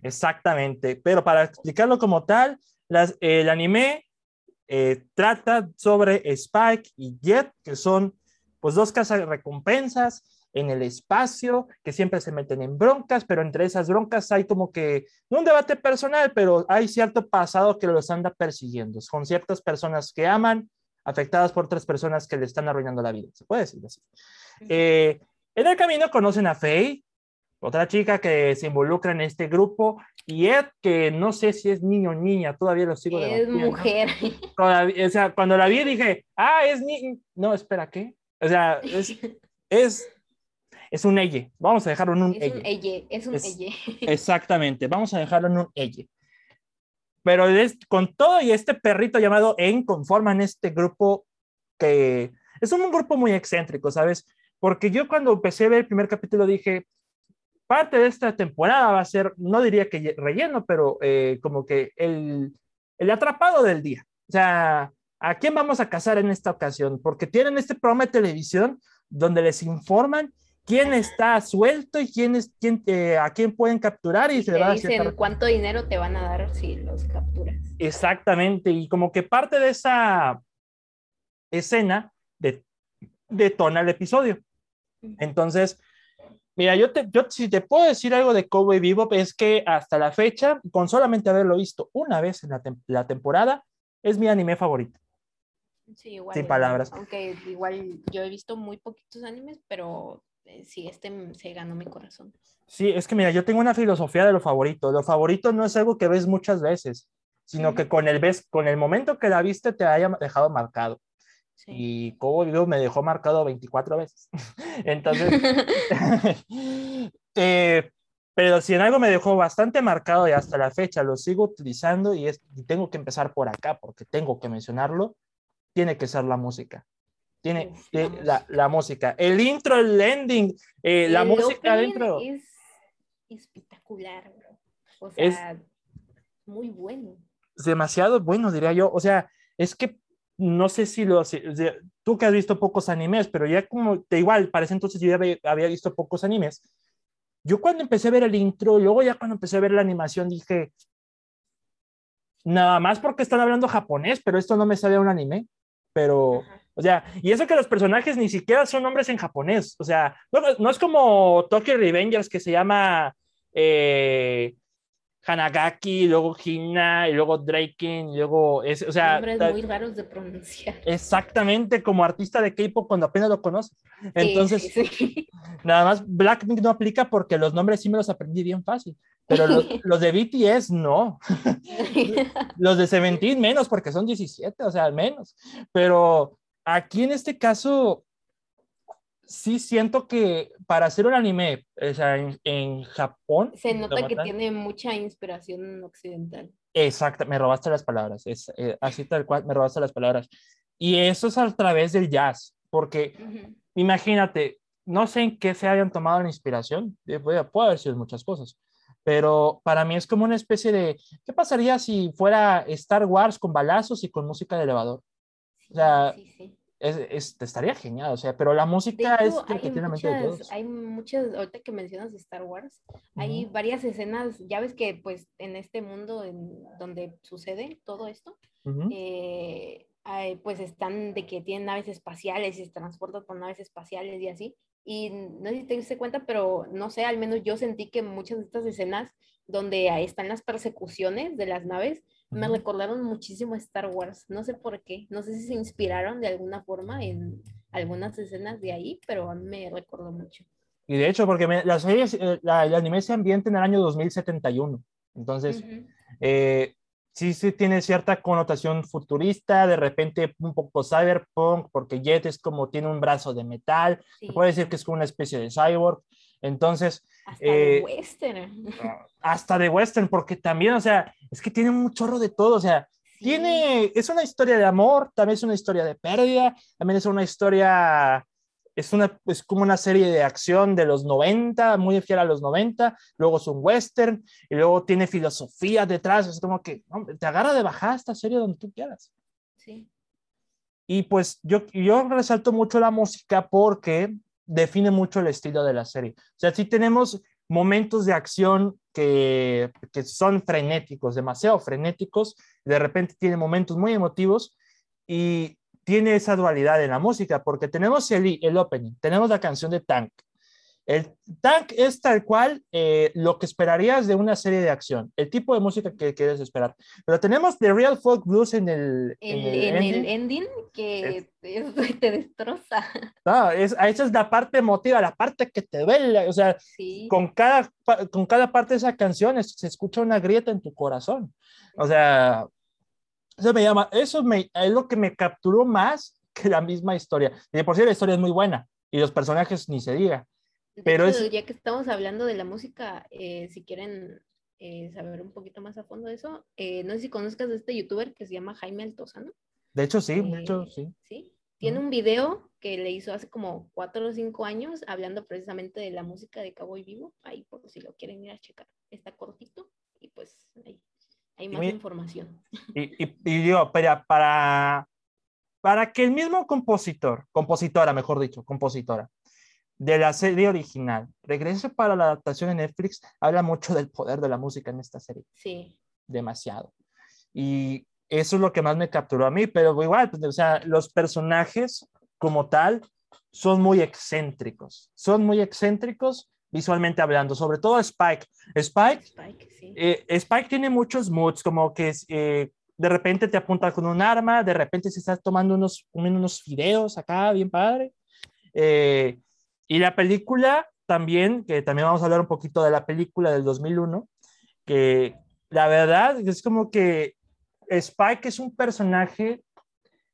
Exactamente, pero para explicarlo como tal, las, el anime eh, trata sobre Spike y Jet, que son pues dos casas recompensas en el espacio, que siempre se meten en broncas, pero entre esas broncas hay como que, no un debate personal, pero hay cierto pasado que los anda persiguiendo, con ciertas personas que aman, afectadas por otras personas que le están arruinando la vida, se puede decir así. Eh, en el camino conocen a Faye, otra chica que se involucra en este grupo, y Ed, que no sé si es niño o niña, todavía lo sigo Es mujer. o sea, cuando la vi dije, ah, es niño. No, espera, ¿qué? O sea, es, es, es un elle. Vamos a dejarlo en un es Un elle. Es un Exactamente, vamos a dejarlo en un elle. Pero es, con todo y este perrito llamado En conforman este grupo que es un grupo muy excéntrico, ¿sabes? Porque yo cuando empecé a ver el primer capítulo dije, parte de esta temporada va a ser, no diría que relleno, pero eh, como que el, el atrapado del día. O sea, ¿a quién vamos a cazar en esta ocasión? Porque tienen este programa de televisión donde les informan quién está suelto y quién es, quién, eh, a quién pueden capturar y, se le dicen cuánto dinero te van a dar si los capturas. Exactamente, y como que parte de esa escena de, detona el episodio. Entonces, mira, yo, te, yo si te puedo decir algo de Cowboy Vivo es que hasta la fecha, con solamente haberlo visto una vez en la, la temporada, es mi anime favorito. Sí, igual. Sin palabras. Aunque igual yo he visto muy poquitos animes, pero eh, sí, este se ganó mi corazón. Sí, es que mira, yo tengo una filosofía de lo favorito. Lo favorito no es algo que ves muchas veces, sino que con el, ves, con el momento que la viste te haya dejado marcado. Y como digo, me dejó marcado 24 veces. Entonces, eh, pero si en algo me dejó bastante marcado y hasta la fecha lo sigo utilizando y, es, y tengo que empezar por acá porque tengo que mencionarlo, tiene que ser la música tiene la, la, música. El intro, el ending, eh, la música dentro. Es espectacular, O sea, es muy bueno. Demasiado bueno, diría yo. O sea, es que no sé si lo. tú que has visto pocos animes, pero ya como. De igual, parece entonces yo ya había, visto pocos animes. Yo cuando empecé a ver el intro, luego ya cuando empecé a ver la animación dije, nada más porque están hablando japonés, pero esto no me sale un anime, pero o sea, y eso que los personajes ni siquiera son nombres en japonés. O sea, no, es como Tokyo Revengers que se llama eh, Hanagaki, luego Hina, y luego Draken, y luego. Es, o sea. Nombres muy raros de pronunciar. Exactamente, como artista de K-pop cuando apenas lo conoces. Entonces, nada más Blackpink no aplica porque los nombres sí me los aprendí bien fácil. Pero los, los de BTS no. los de Seventeen menos porque son 17, o sea, menos. Pero aquí en este caso, sí siento que para hacer un anime, o sea, en, Japón... Se nota que tiene mucha inspiración occidental. Exacto, me robaste las palabras, es, eh, así tal cual, me robaste las palabras. Y eso es a través del jazz, porque imagínate, no sé en qué se hayan tomado la inspiración, eh, puede, haber sido muchas cosas, pero para mí es como una especie de, ¿qué pasaría si fuera Star Wars con balazos y con música de elevador? O sea, Es, estaría genial, o sea, pero la música es que tiene muchas. Hay muchas, ahorita que mencionas Star Wars, hay varias escenas, ya ves que pues en este mundo en donde sucede todo esto, eh, pues están de que tienen naves espaciales y se transportan por naves espaciales y así. Y no sé si te diste cuenta, pero no sé, al menos yo sentí que muchas de estas escenas donde están las persecuciones de las naves, me recordaron muchísimo Star Wars. No sé por qué. No sé si se inspiraron de alguna forma en algunas escenas de ahí, pero a mí me recordó mucho. Y de hecho, porque la serie, eh, la, el anime se ambienta en el año 2071. Entonces, eh, sí, sí tiene cierta connotación futurista, de repente un poco cyberpunk, porque Jet es como tiene un brazo de metal, se puede decir que es como una especie de cyborg. Entonces, hasta de eh, western. Hasta de western, porque también, o sea, es que tiene un chorro de todo, o sea, tiene, es una historia de amor, también es una historia de pérdida, también es una historia, es, una, es como una serie de acción de los 90, muy fiel a los 90, luego es un western, y luego tiene filosofía detrás, es como que te agarra de bajar esta serie donde tú quieras. Sí. Y pues yo, yo resalto mucho la música porque define mucho el estilo de la serie. O sea, sí tenemos momentos de acción que, que son frenéticos, demasiado frenéticos, de repente tiene momentos muy emotivos y tiene esa dualidad en la música, porque tenemos el, el opening, tenemos la canción de Tank, el tank es tal cual eh, lo que esperarías de una serie de acción, el tipo de música que quieres esperar. Pero tenemos The Real Folk Blues en el, en el, ending, que te destroza. No, es, esa es la parte emotiva, la parte que te duele. O sea, con, cada, con cada parte de esa canción se escucha una grieta en tu corazón. O sea, eso me llama, eso me, es lo que me capturó más que la misma historia. Y por sí la historia es muy buena y los personajes ni se diga pero ya que estamos hablando de la música, eh, si quieren eh, saber un poquito más a fondo de eso, eh, no sé si conozcas a este youtuber que se llama Jaime Altozano. De hecho, sí, de hecho, sí. Sí, tiene un video que le hizo hace como cuatro o cinco años hablando precisamente de la música de Cowboy Vivo, ahí por si lo quieren ir a checar. Está cortito y pues ahí hay más información. Y, y, y digo, para, para, para que el mismo compositor, compositora, mejor dicho, compositora, de la serie original. Regreso para la adaptación en Netflix, habla mucho del poder de la música en esta serie. Sí. Demasiado. Y eso es lo que más me capturó a mí, pero igual, pues, o sea, los personajes como tal son muy excéntricos, son muy excéntricos visualmente hablando, sobre todo Spike. Spike, Spike, sí. Eh, Spike tiene muchos moods, como que eh, de repente te apunta con un arma, de repente se está tomando unos, unos videos acá, bien padre. Eh, y la película también, que también vamos a hablar un poquito de la película del 2001, que la verdad es como que Spike es un personaje,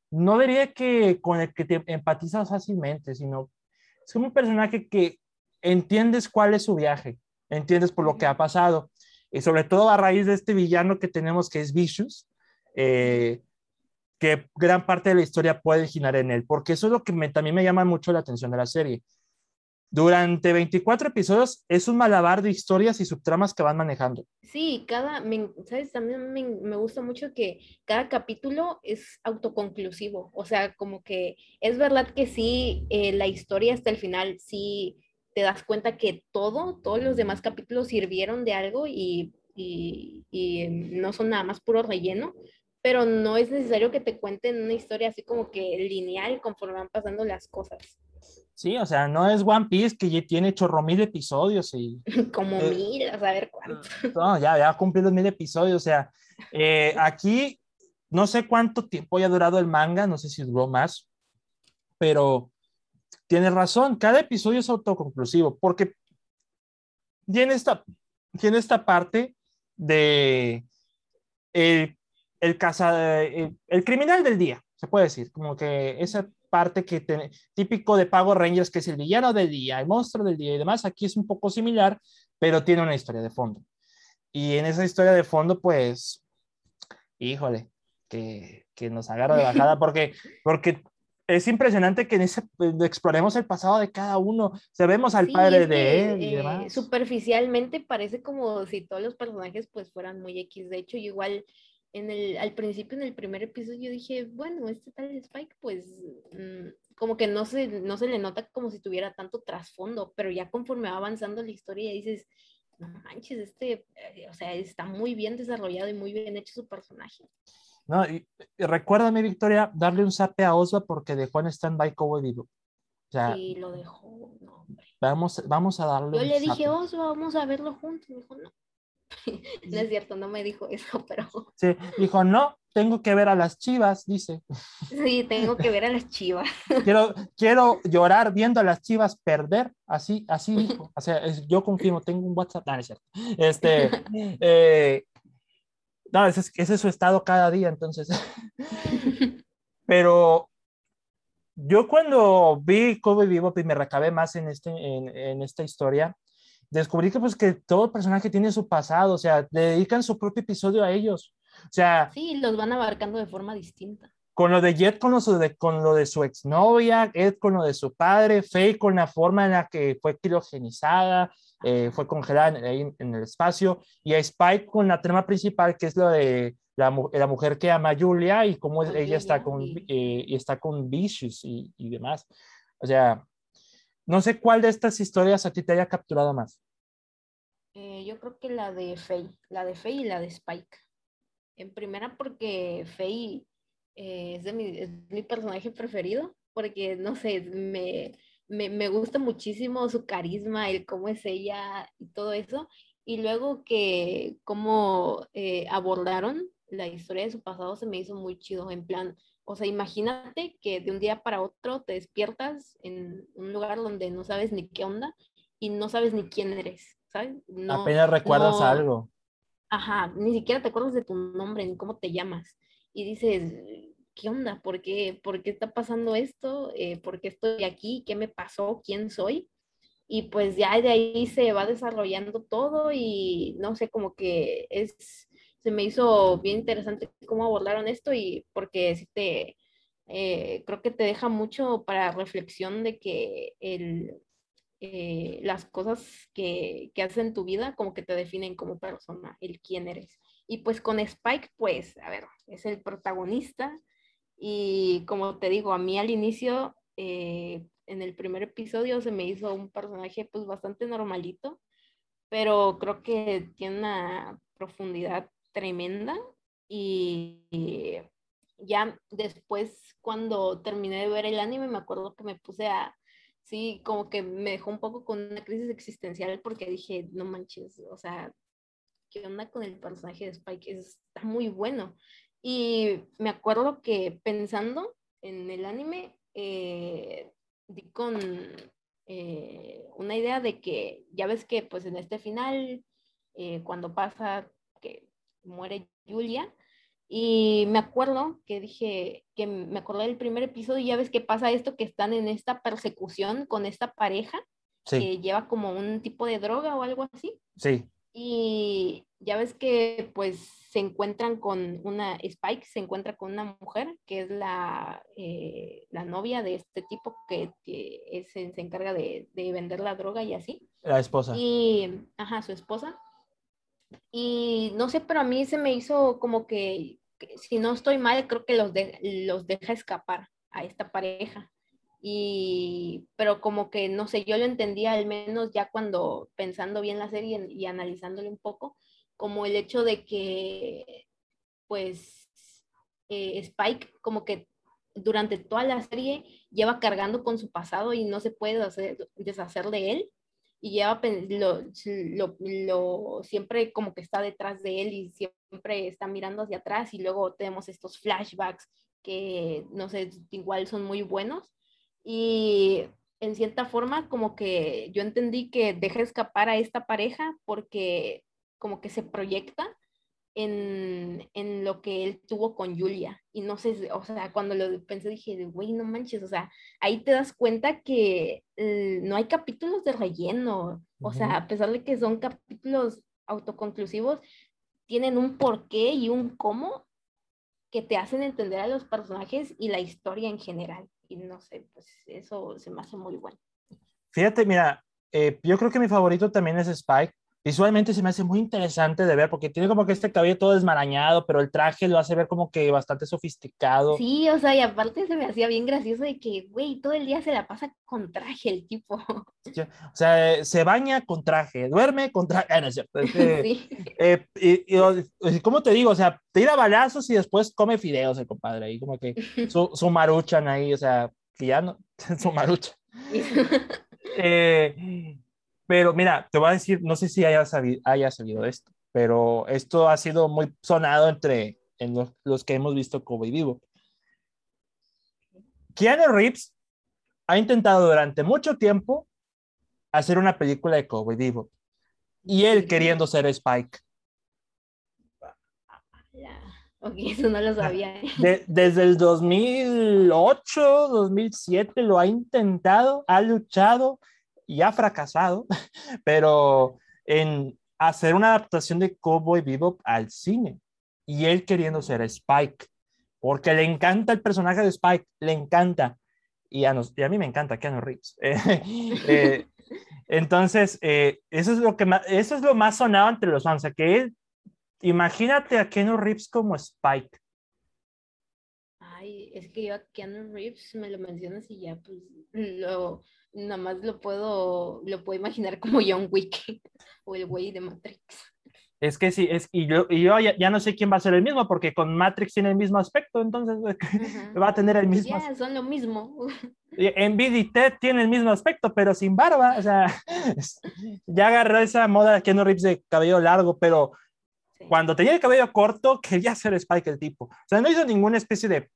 no diría que con el que te empatizas fácilmente, sino es como un personaje que entiendes cuál es su viaje, entiendes por lo que ha pasado, y sobre todo a raíz de este villano que tenemos que es Vicious, eh, que gran parte de la historia puede girar en él, porque eso es lo que también me llama mucho la atención de la serie. Durante 24 episodios es un malabar de historias y subtramas que van manejando. Sí, cada, ¿sabes? También me, gusta mucho que cada capítulo es autoconclusivo. O sea, como que es verdad que sí, eh, la historia hasta el final, sí te das cuenta que todo, todos los demás capítulos sirvieron de algo y, y, y no son nada más puro relleno, pero no es necesario que te cuenten una historia así como que lineal conforme van pasando las cosas. Sí, o sea, no es One Piece que ya tiene chorro mil episodios y... Como eh, mil, a saber cuánto. No, ya, ya cumplido los mil episodios, o sea, eh, aquí no sé cuánto tiempo haya durado el manga, no sé si duró más, pero tienes razón, cada episodio es autoconclusivo, porque tiene esta, tiene esta parte de el, el, el, el criminal del día, se puede decir, como que esa parte que tiene, típico de Pago Rangers, que es el villano del día, el monstruo del día y demás. Aquí es un poco similar, pero tiene una historia de fondo. Y en esa historia de fondo, pues, híjole, que, que nos agarra de bajada porque, porque es impresionante que en ese, exploremos el pasado de cada uno. Sabemos al padre de él y demás. Eh, superficialmente parece como si todos los personajes pues fueran muy X. De hecho, igual en el, al principio, en el primer episodio, yo dije, bueno, este tal Spike, pues mm, como que no se, no se le nota como si tuviera tanto trasfondo, pero ya conforme va avanzando la historia, dices, no manches, este, eh, o sea, está muy bien desarrollado y muy bien hecho su personaje. No, y, recuérdame, Victoria, darle un zape a Osva porque dejó en stand-by Cowboy Vivo. sí, lo dejó, no. Vamos, vamos a darle Yo le dije, Osva, vamos a verlo juntos. Me dijo, no. no es cierto, no me dijo eso, pero... Sí, dijo, no, tengo que ver a las chivas, dice. Sí, tengo que ver a las chivas. Quiero, quiero llorar viendo a las chivas perder, así, así dijo. O sea, yo confirmo, tengo un WhatsApp, no, es cierto. Este, eh, no, ese es, ese es su estado cada día, entonces. Pero yo cuando vi Kobe Vivo y me recabé más en, este, en, en esta historia, descubrí que pues que todo personaje tiene su pasado, o sea, le dedican su propio episodio a ellos. O sea, sí, los van abarcando de forma distinta. Con lo de Jet, con lo de, con lo de su exnovia, Ed con lo de su padre, Faye con la forma en la que fue criogenizada, eh, fue congelada en, en, el espacio, y a Spike con la trama principal, que es lo de la, la mujer que ama a Julia y cómo ella está con, eh, y está con Vicious y, y demás. O sea, no sé cuál de estas historias a ti te haya capturado más. Eh, yo creo que la de Faye, la de Faye y la de Spike. En primera porque Faye eh, es, mi personaje preferido, porque no sé, me, me, me, gusta muchísimo su carisma, el cómo es ella y todo eso. Y luego que cómo eh, abordaron la historia de su pasado se me hizo muy chido, en plan, o sea, imagínate que de un día para otro te despiertas en un lugar donde no sabes ni qué onda y no sabes ni quién eres, ¿sabes? No, Apenas recuerdas algo. Ajá, ni siquiera te acuerdas de tu nombre ni cómo te llamas. Y dices, ¿qué onda? ¿Por qué, ¿Por qué está pasando esto? Eh, ¿Por qué estoy aquí? ¿Qué me pasó? ¿Quién soy? Y pues ya de ahí se va desarrollando todo y no sé, como que es se me hizo bien interesante cómo abordaron esto y porque si te, eh, creo que te deja mucho para reflexión de que el, eh, las cosas que, que haces tu vida como que te definen como persona, el quién eres. Y pues con Spike, pues, a ver, es el protagonista y como te digo, a mí al inicio, eh, en el primer episodio se me hizo un personaje pues bastante normalito, pero creo que tiene una profundidad tremenda y ya después cuando terminé de ver el anime me acuerdo que me puse a, sí, como que me dejó un poco con una crisis existencial porque dije, no manches, o sea, ¿qué onda con el personaje de Spike? Está muy bueno. Y me acuerdo que pensando en el anime, eh, di con eh, una idea de que ya ves que pues en este final, eh, cuando pasa muere Julia. Y me acuerdo que dije, que me acordé del primer episodio y ya ves que pasa esto, que están en esta persecución con esta pareja que lleva como un tipo de droga o algo así. Sí. Y ya ves que pues se encuentran con una, Spike se encuentra con una mujer que es la, eh, la novia de este tipo que, que se, se, encarga de, de, vender la droga y así. La esposa. Y, ajá, su esposa. Y no sé, pero a mí se me hizo como que, si no estoy mal, creo que los, los deja escapar a esta pareja. Y, pero como que, no sé, yo lo entendía al menos ya cuando pensando bien la serie y analizándole un poco, como el hecho de que, pues, eh, Spike como que durante toda la serie lleva cargando con su pasado y no se puede hacer, deshacer de él y lleva lo, lo, siempre como que está detrás de él y siempre está mirando hacia atrás y luego tenemos estos flashbacks que no sé, igual son muy buenos. Y en cierta forma como que yo entendí que deja escapar a esta pareja porque como que se proyecta en, en, lo que él tuvo con Julia. Y no sé, o sea, cuando lo pensé dije, güey, no manches, o sea, ahí te das cuenta que eh, no hay capítulos de relleno. O sea, a pesar de que son capítulos autoconclusivos, tienen un porqué y un cómo que te hacen entender a los personajes y la historia en general. Y no sé, pues eso se me hace muy bueno. Fíjate, mira, eh, yo creo que mi favorito también es Spike visualmente se me hace muy interesante de ver porque tiene como que este cabello todo desmarañado, pero el traje lo hace ver como que bastante sofisticado. Sí, o sea, y aparte se me hacía bien gracioso de que, güey, todo el día se la pasa con traje el tipo. O sea, se baña con traje, duerme con traje. Ah, no es cierto. sí. eh, y, y, ¿cómo te digo? O sea, tira balazos y después come fideos el compadre ahí, como que su, su maruchan ahí, o sea, que ya no, su marucha. eh, pero mira, te voy a decir, no sé si haya, sabido, haya salido esto, pero esto ha sido muy sonado entre en los, los que hemos visto Cowboy Vivo. Keanu Reeves ha intentado durante mucho tiempo hacer una película de Cowboy Vivo y él queriendo ser Spike. Ok, eso no lo sabía. ¿eh? desde el 2008, 2007 lo ha intentado, ha luchado y ha fracasado, pero en hacer una adaptación de Cowboy Bebop al cine y él queriendo ser Spike, porque le encanta el personaje de Spike, le encanta. Y a, nos, y a mí me encanta Keanu Reeves. Eh, Entonces, eh, eso, es lo que más, eso es lo más sonado entre los fans. O sea, que él, imagínate a Keanu Reeves como Spike. Es que yo a Keanu Reeves me lo mencionas y ya, pues, lo, nada más lo puedo, lo puedo imaginar como John Wick o el güey de Matrix. Es que sí, es, y yo, y yo ya, no sé quién va a ser el mismo, porque con Matrix tiene el mismo aspecto, entonces va a tener el mismo. Ya, son lo mismo. En y Ted tiene el mismo aspecto, pero sin barba, o sea, ya agarró esa moda de Keanu Reeves de cabello largo, pero cuando tenía el cabello corto, quería ser Spike el tipo. O sea, no hizo ninguna especie de,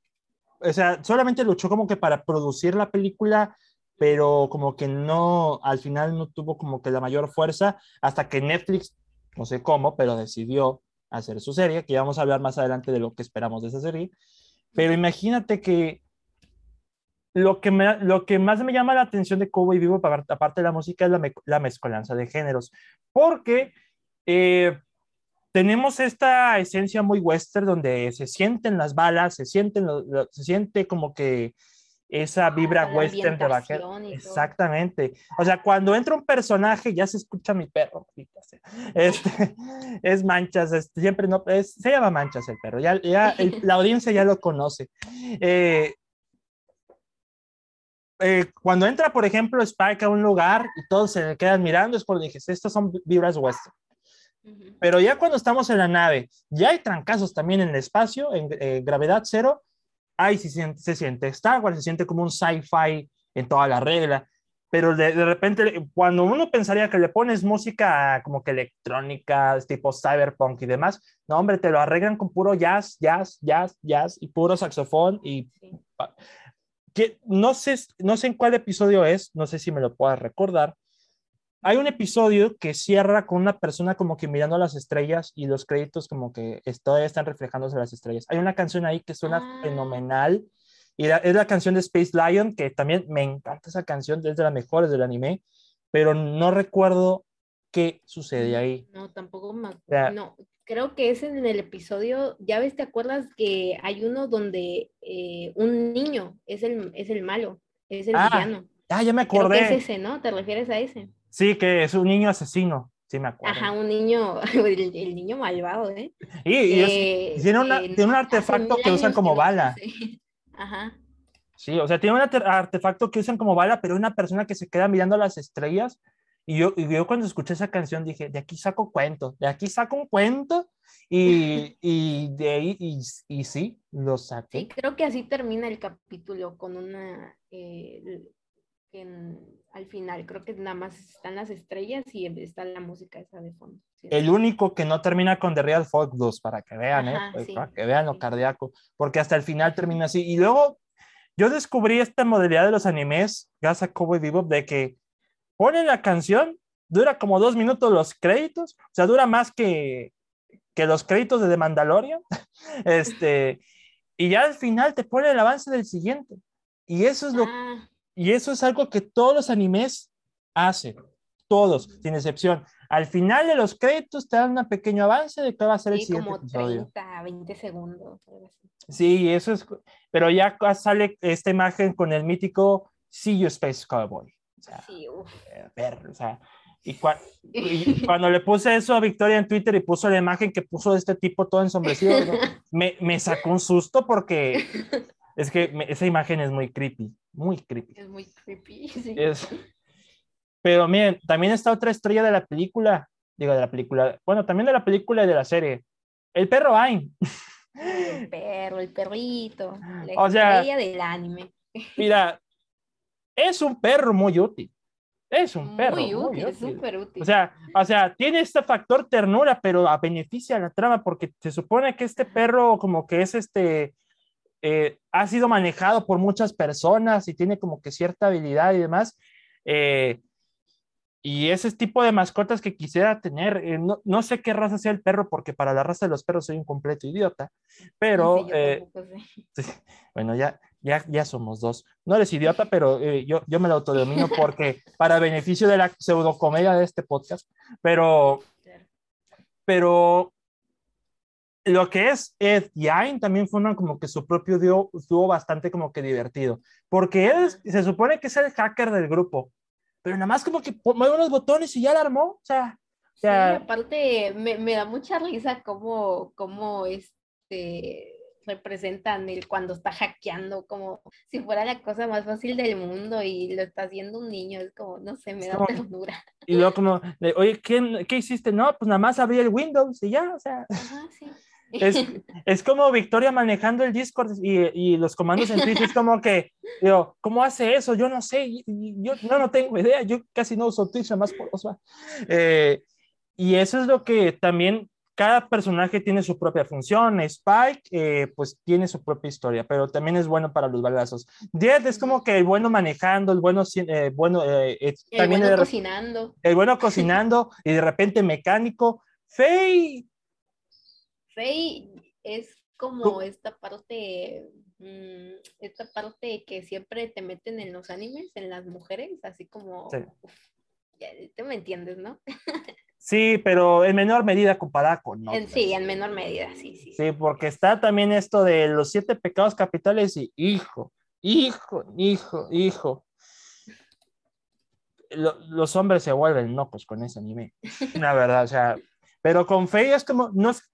o sea, solamente luchó como que para producir la película, pero como que no, al final no tuvo como que la mayor fuerza hasta que Netflix no sé cómo, pero decidió hacer su serie, que ya vamos a hablar más adelante de lo que esperamos de esa serie. Pero imagínate que lo que, me, lo que más me llama la atención de Cowboy Vivo, aparte de la música, es la, la mezcolanza de géneros, porque eh, tenemos esta esencia muy western donde se sienten las balas, se, sienten se siente como que esa vibra western de vaquero. Exactamente. O sea, cuando entra un personaje ya se escucha mi perro. Este, es Manchas, siempre no, se llama Manchas el perro, ya, ya la audiencia ya lo conoce. Eh, eh, cuando entra, por ejemplo, Spike a un lugar y todos se le quedan mirando, es cuando dije, estas son vibras western. Pero ya cuando estamos en la nave, ya hay trancazos también en el espacio, en eh, gravedad cero, ay, se siente, se siente Star Wars, se siente como un sci-fi en toda la regla, pero de, de, repente cuando uno pensaría que le pones música como que electrónica, tipo cyberpunk y demás, no, hombre, te lo arreglan con puro jazz, jazz, jazz, jazz y puro saxofón y... Que, no, sé, no sé en cuál episodio es, no sé si me lo puedas recordar, hay un episodio que cierra con una persona como que mirando las estrellas y los créditos como que todavía están reflejándose las estrellas. Hay una canción ahí que suena ah. fenomenal y es la canción de Space Lion, que también me encanta esa canción, es de las mejores del anime, pero no recuerdo qué sucede ahí. No, tampoco me No, creo que es en el episodio, ya ves, ¿te acuerdas que hay uno donde eh, un niño es el, es el malo, es el ah, villano? Ah, ya me acordé. es ese, ¿no? ¿Te refieres a ese? Sí, que es un niño asesino, sí me acuerdo. Ajá, un niño, el, niño malvado, ¿eh? Y, tiene, un artefacto que usan como bala. Ajá. Sí, o sea, tiene un artefacto que usan como bala, pero una persona que se queda mirando las estrellas. Y yo, y yo cuando escuché esa canción dije, de aquí saco cuento, de aquí saco un cuento. Y, y de ahí, y, y, sí, lo saqué. Sí, creo que así termina el capítulo con una, eh, al final. Creo que nada más están las estrellas y está la música esa de fondo. El único que no termina con The Real Folk 2, para que vean, ¿eh? Pues, para que vean lo cardíaco, porque hasta el final termina así. Y luego yo descubrí esta modalidad de los animes, gracias a Cowboy Bebop, de que ponen la canción, dura como dos minutos los créditos, o sea, dura más que, que los créditos de The Mandalorian, este, y ya al final te pone el avance del siguiente. Y eso es lo, ah. Y eso es algo que todos los animes hacen, todos, sin excepción. Al final de los créditos te dan un pequeño avance de qué va a ser el siguiente como 30, 20 segundos. Sí, eso es, pero ya sale esta imagen con el mítico See You Space Cowboy. sí, eh, o sea, y, cuando le puse eso a Victoria en Twitter y puso la imagen que puso de este tipo todo ensombrecido, me, me sacó un susto porque es que esa imagen es muy creepy, muy creepy. Es muy creepy, sí. Pero miren, también está otra estrella de la película, digo de la película, bueno, también de la película y de la serie, el perro Ain. El perro, el perrito, la o estrella del anime. Mira, es un perro muy útil. Es un perro. Muy útil, es súper útil. O sea, o sea, tiene este factor ternura, pero a beneficia a la trama, porque se supone que este perro como que es este eh, ha sido manejado por muchas personas y tiene como que cierta habilidad y demás. Eh, y ese tipo de mascotas que quisiera tener, eh, no, sé qué raza sea el perro, porque para la raza de los perros soy un completo idiota, pero bueno, ya, ya, ya somos dos. No eres idiota, pero yo, yo me lo autodomino porque para beneficio de la pseudocomedia de este podcast, pero, pero lo que es Ed y Ayn también fue como que su propio dúo, estuvo bastante como que divertido, porque él se supone que es el hacker del grupo, pero nada más como que mueve unos botones y ya la armó, o sea... O sea sí, aparte me, me, da mucha risa cómo, cómo este representan el cuando está hackeando como si fuera la cosa más fácil del mundo y lo está haciendo un niño, es como, no sé, me da como, ternura. Y luego como, oye, ¿qué, ¿qué, hiciste? No, pues nada más abrí el Windows y ya, o sea. Ajá, sí. Es, es, como Victoria manejando el Discord y, y, los comandos en Twitch, es como que, digo, ¿cómo hace eso? Yo no sé, yo no, no tengo idea, yo casi no uso Twitch, más por Osva. Eh, y eso es lo que también cada personaje tiene su propia función. Spike, eh, pues tiene su propia historia, pero también es bueno para los balazos. Jet es como que el bueno manejando, el bueno, eh, bueno eh, el también bueno cocinando. El bueno cocinando y de repente mecánico. Faye. Faye es como esta parte, mmm, esta parte que siempre te meten en los animes, en las mujeres, así como, sí. uf, ya, tú me entiendes, ¿no? Sí, pero en menor medida comparada con sí, en menor medida, sí, sí. Sí, porque está también esto de los siete pecados capitales y hijo, hijo, hijo, hijo. Lo, los hombres se vuelven locos con ese anime, la verdad, o sea, pero con Faye es como, no es,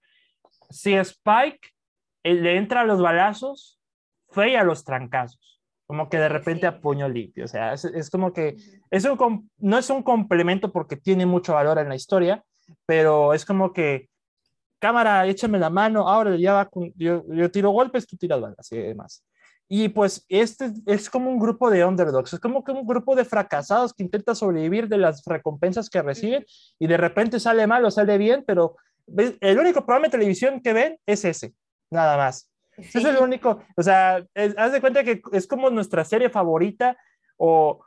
si Spike eh, le entra a los balazos, Faye a los trancazos, como que de repente a puño limpio, o sea, es, es como que es un, no es un complemento porque tiene mucho valor en la historia, pero es como que, cámara, échame la mano, ahora ya va con- yo, yo tiro golpes, tú tiras balas y demás. Y pues este es como un grupo de underdogs, es como que un grupo de fracasados que intenta sobrevivir de las recompensas que reciben y de repente sale mal o sale bien, pero. El único programa de televisión que ven es ese, nada más. Ese es el Sí. único, o sea, es- haz de cuenta que es como nuestra serie favorita o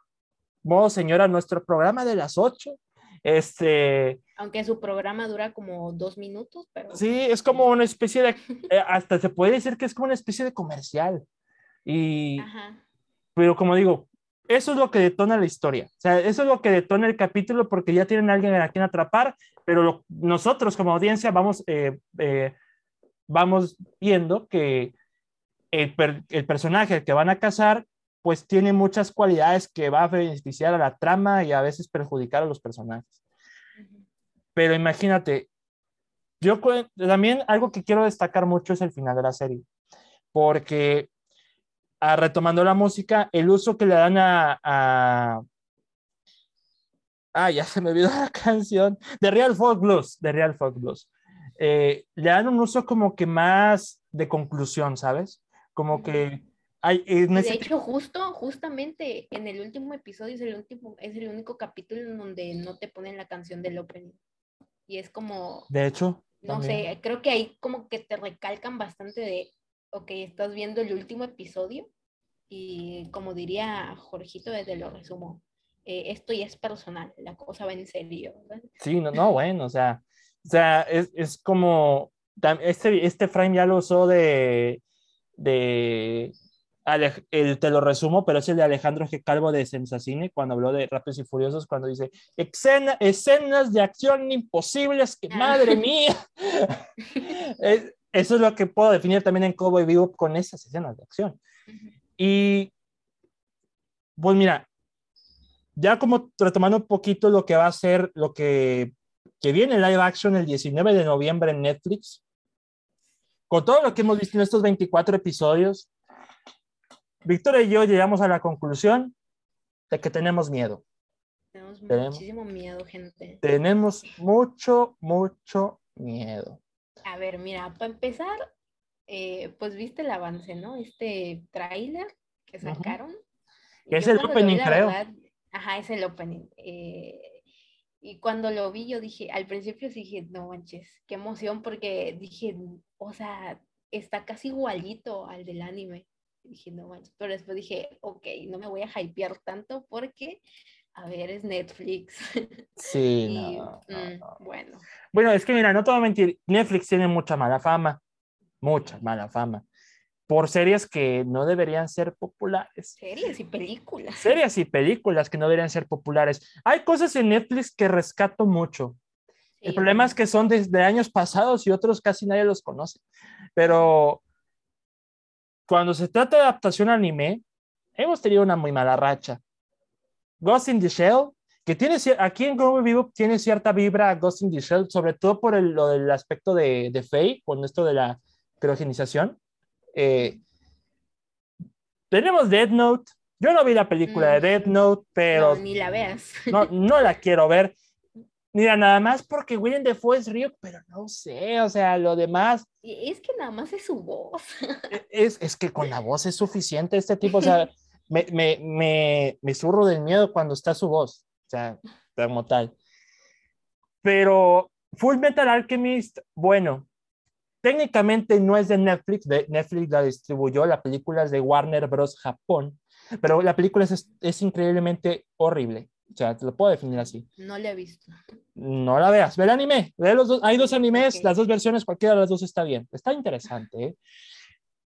modo señora, nuestro programa de las 8. Este, Aunque su programa dura como dos minutos, pero sí, es como una especie de, eh, hasta se puede decir que es como una especie de comercial. Y, Ajá. pero como digo, eso es lo que detona la historia. O sea, eso es lo que detona el capítulo porque ya tienen a alguien a quien atrapar, pero lo- nosotros como audiencia vamos, eh, eh, vamos viendo que el, per- el personaje que van a cazar, pues tiene muchas cualidades que va a beneficiar a la trama y a veces perjudicar a los personajes. Pero imagínate, yo también algo que quiero destacar mucho es el final de la serie, porque ah, retomando la música, el uso que le dan a, a- Ah, ya se me olvidó la canción. De Real Folk Blues, de Real Folk Blues. Eh, le dan un uso como que más de conclusión, ¿sabes? Como que hay en Y ese De hecho, justo, justamente en el último episodio es el último, es el único capítulo en donde no te ponen la canción del opening. Y es como, de hecho, no también. sé, creo que ahí como que te recalcan bastante de, ok, estás viendo el último episodio y como diría Jorgito, desde lo resumo, eh, esto ya es personal, la cosa va en serio. ¿verdad? Sí, no, no, bueno, o sea, o sea, es, es como, este, este frame ya lo usó de, de, el, te lo resumo, pero es el de Alejandro G. Calvo de Sensacine, cuando habló de Rápidos y Furiosos, cuando dice, "Escena- escenas de acción imposibles, que Ah. madre mía. Es- eso es lo que puedo definir también en Cowboy Bebop con esas escenas de acción. Y pues mira, ya como retomando un poquito lo que va a ser lo que, que viene live action el 19 de noviembre en Netflix, con todo lo que hemos visto en estos 24 episodios, Victoria y yo llegamos a la conclusión de que tenemos miedo. Tenemos Tenemos- muchísimo miedo, gente. Tenemos mucho, mucho miedo. A ver, mira, para empezar, eh, pues viste el avance, ¿no? Este tráiler que sacaron. Que es el vi, opening, la creo. verdad- ajá, es el opening. eh, y cuando lo vi, yo dije, al principio sí dije, no manches, qué emoción, porque dije, o sea, está casi igualito al del anime. Dije, no manches, pero después dije, ok, no me voy a hypear tanto porque, a ver, es Netflix. Sí, y, no, no, mm, no. bueno. Bueno, es que mira, no te voy a mentir, Netflix tiene mucha mala fama, mucha mala fama, por series que no deberían ser populares. Series y películas. Series y películas que no deberían ser populares. Hay cosas en Netflix que rescato mucho. El problema bueno. es que son desde años pasados y otros casi nadie los conoce. Pero cuando se trata de adaptación a anime, hemos tenido una muy mala racha. Ghost in the Shell que tiene, aquí en Cowboy Vivo tiene cierta vibra Ghost in the Shell, sobre todo por el, lo del aspecto de, de Faye, con esto de la criogenización. Eh, tenemos Dead Note. Yo no vi la película de Dead Note, pero... No, ni la veas. No, no la quiero ver. Mira, nada más porque William Defoe es Río, pero no sé, o sea, lo demás. Es que nada más es su voz. E, es, es que con la voz es suficiente este tipo, o sea, me, me, me, me surro del miedo cuando está su voz, o sea, como tal. Pero Full Metal Alchemist, bueno, técnicamente no es de Netflix, de Netflix la distribuyó, la película es de Warner Bros. Japón, pero la película es, es increíblemente horrible. O sea, te lo puedo definir así. No la he visto. No la veas. Ve el anime. Ve los dos. Hay dos animes, las dos versiones, cualquiera de las dos está bien. Está interesante. ¿eh?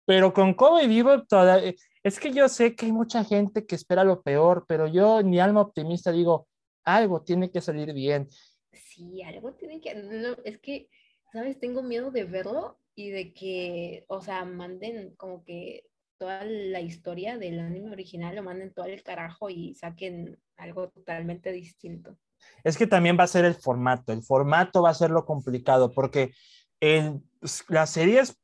Pero con Kobe Vivo, toda... es que yo sé que hay mucha gente que espera lo peor, pero yo, ni alma optimista, digo, algo tiene que salir bien. Sí, algo tiene que. No, es que, ¿sabes? Tengo miedo de verlo y de que, o sea, manden como que toda la historia del anime original, lo manden todo el carajo y saquen algo totalmente distinto. Es que también va a ser el formato, el formato va a ser lo complicado, porque el, la serie es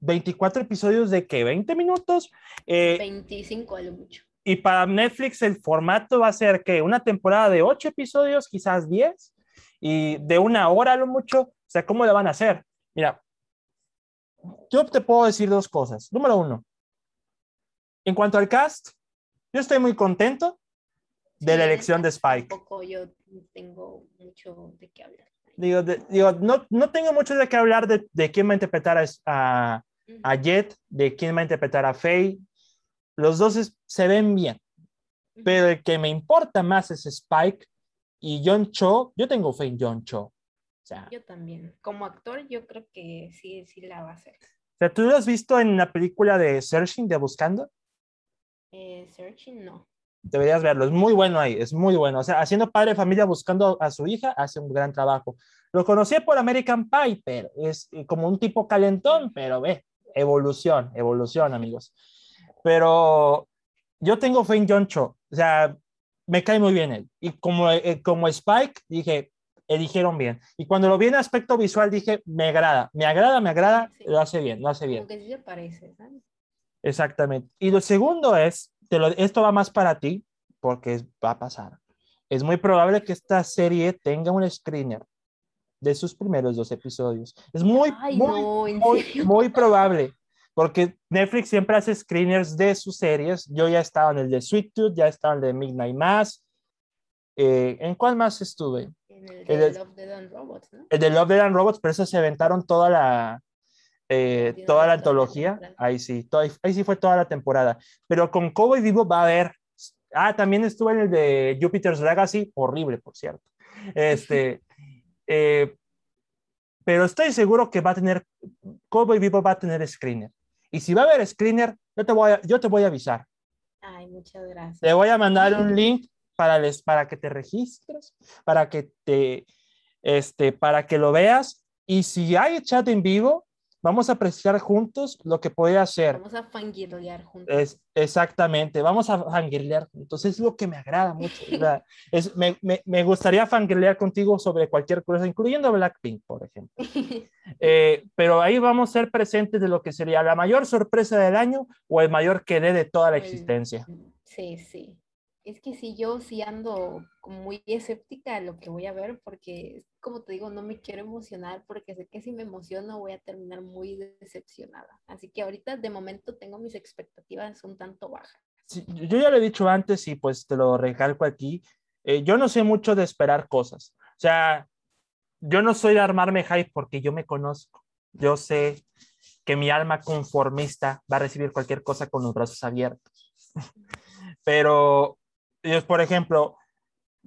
24 episodios de que 20 minutos. Eh, 25 a lo mucho. Y para Netflix el formato va a ser que una temporada de 8 episodios, quizás 10, y de una hora a lo mucho. O sea, ¿cómo le van a hacer? Mira, yo te puedo decir dos cosas. Número uno, en cuanto al cast, yo estoy muy contento de la elección de Spike. Tampoco yo tengo mucho de qué hablar. Digo, digo no, no, tengo mucho de qué hablar de, de quién va a interpretar a, a, Jet, de quién va a interpretar a Faye. Los dos se ven bien, pero el que me importa más es Spike y John Cho. Yo tengo fe en John Cho. O sea, yo también. Como actor, yo creo que sí, sí la va a hacer. O sea, ¿tú lo has visto en la película de Searching, de Buscando? Eh, searching, no. Deberías verlo, es muy bueno ahí, es muy bueno. O sea, haciendo padre de familia buscando a su hija, hace un gran trabajo. Lo conocí por American Pie, pero es como un tipo calentón, pero ve, evolución, evolución, amigos. Pero yo tengo fe en John Cho, o sea, me cae muy bien él. Y como, eh, como Spike, dije, eligieron bien. Y cuando lo vi en aspecto visual, dije, me agrada, me agrada, me agrada, lo hace bien, lo hace bien. Como que sí parece, ¿sabes? Exactamente. Y lo segundo es, esto va más para ti, porque va a pasar. Es muy probable que esta serie tenga un screener de sus primeros dos episodios. Es muy, muy, muy, probable, porque Netflix siempre hace screeners de sus series. Yo ya estaba en el de Sweet Tooth, ya estaba en el de Midnight Mass. Eh, ¿En cuál más estuve? En el de Love, Dead and Robots, ¿no? El de Love, Dead and Robots, pero eso se aventaron toda la, eh, toda la antología, ahí sí, ahí sí fue toda la temporada. Pero con Cowboy Vivo va a haber, ah, también estuve en el de Jupiter's Legacy, horrible, por cierto. Este, eh, pero estoy seguro que va a tener, Cowboy Vivo va a tener screener. Y si va a haber screener, yo te voy a, yo te voy a avisar. Ay, muchas gracias. Te voy a mandar un link para, les, para que te registres, para que te, este, para que lo veas. Y si hay chat en vivo, vamos a apreciar juntos lo que puede hacer. Vamos a fangirlear juntos. Es, exactamente, vamos a fangirlear juntos. Es lo que me agrada mucho. es, me, me, me, gustaría fangirlear contigo sobre cualquier cosa, incluyendo Blackpink, por ejemplo. Eh, pero ahí vamos a ser presentes de lo que sería la mayor sorpresa del año o el mayor que dé de toda la existencia. Sí, sí. Es que sí, yo sí ando muy escéptica de lo que voy a ver porque, como te digo, no me quiero emocionar porque sé que si me emociono voy a terminar muy decepcionada. Así que ahorita de momento tengo mis expectativas un tanto bajas. yo ya lo he dicho antes y pues te lo recalco aquí. Eh, yo no sé mucho de esperar cosas. O sea, yo no soy de armarme hype porque yo me conozco. Yo sé que mi alma conformista va a recibir cualquier cosa con los brazos abiertos. Pero ellos, por ejemplo,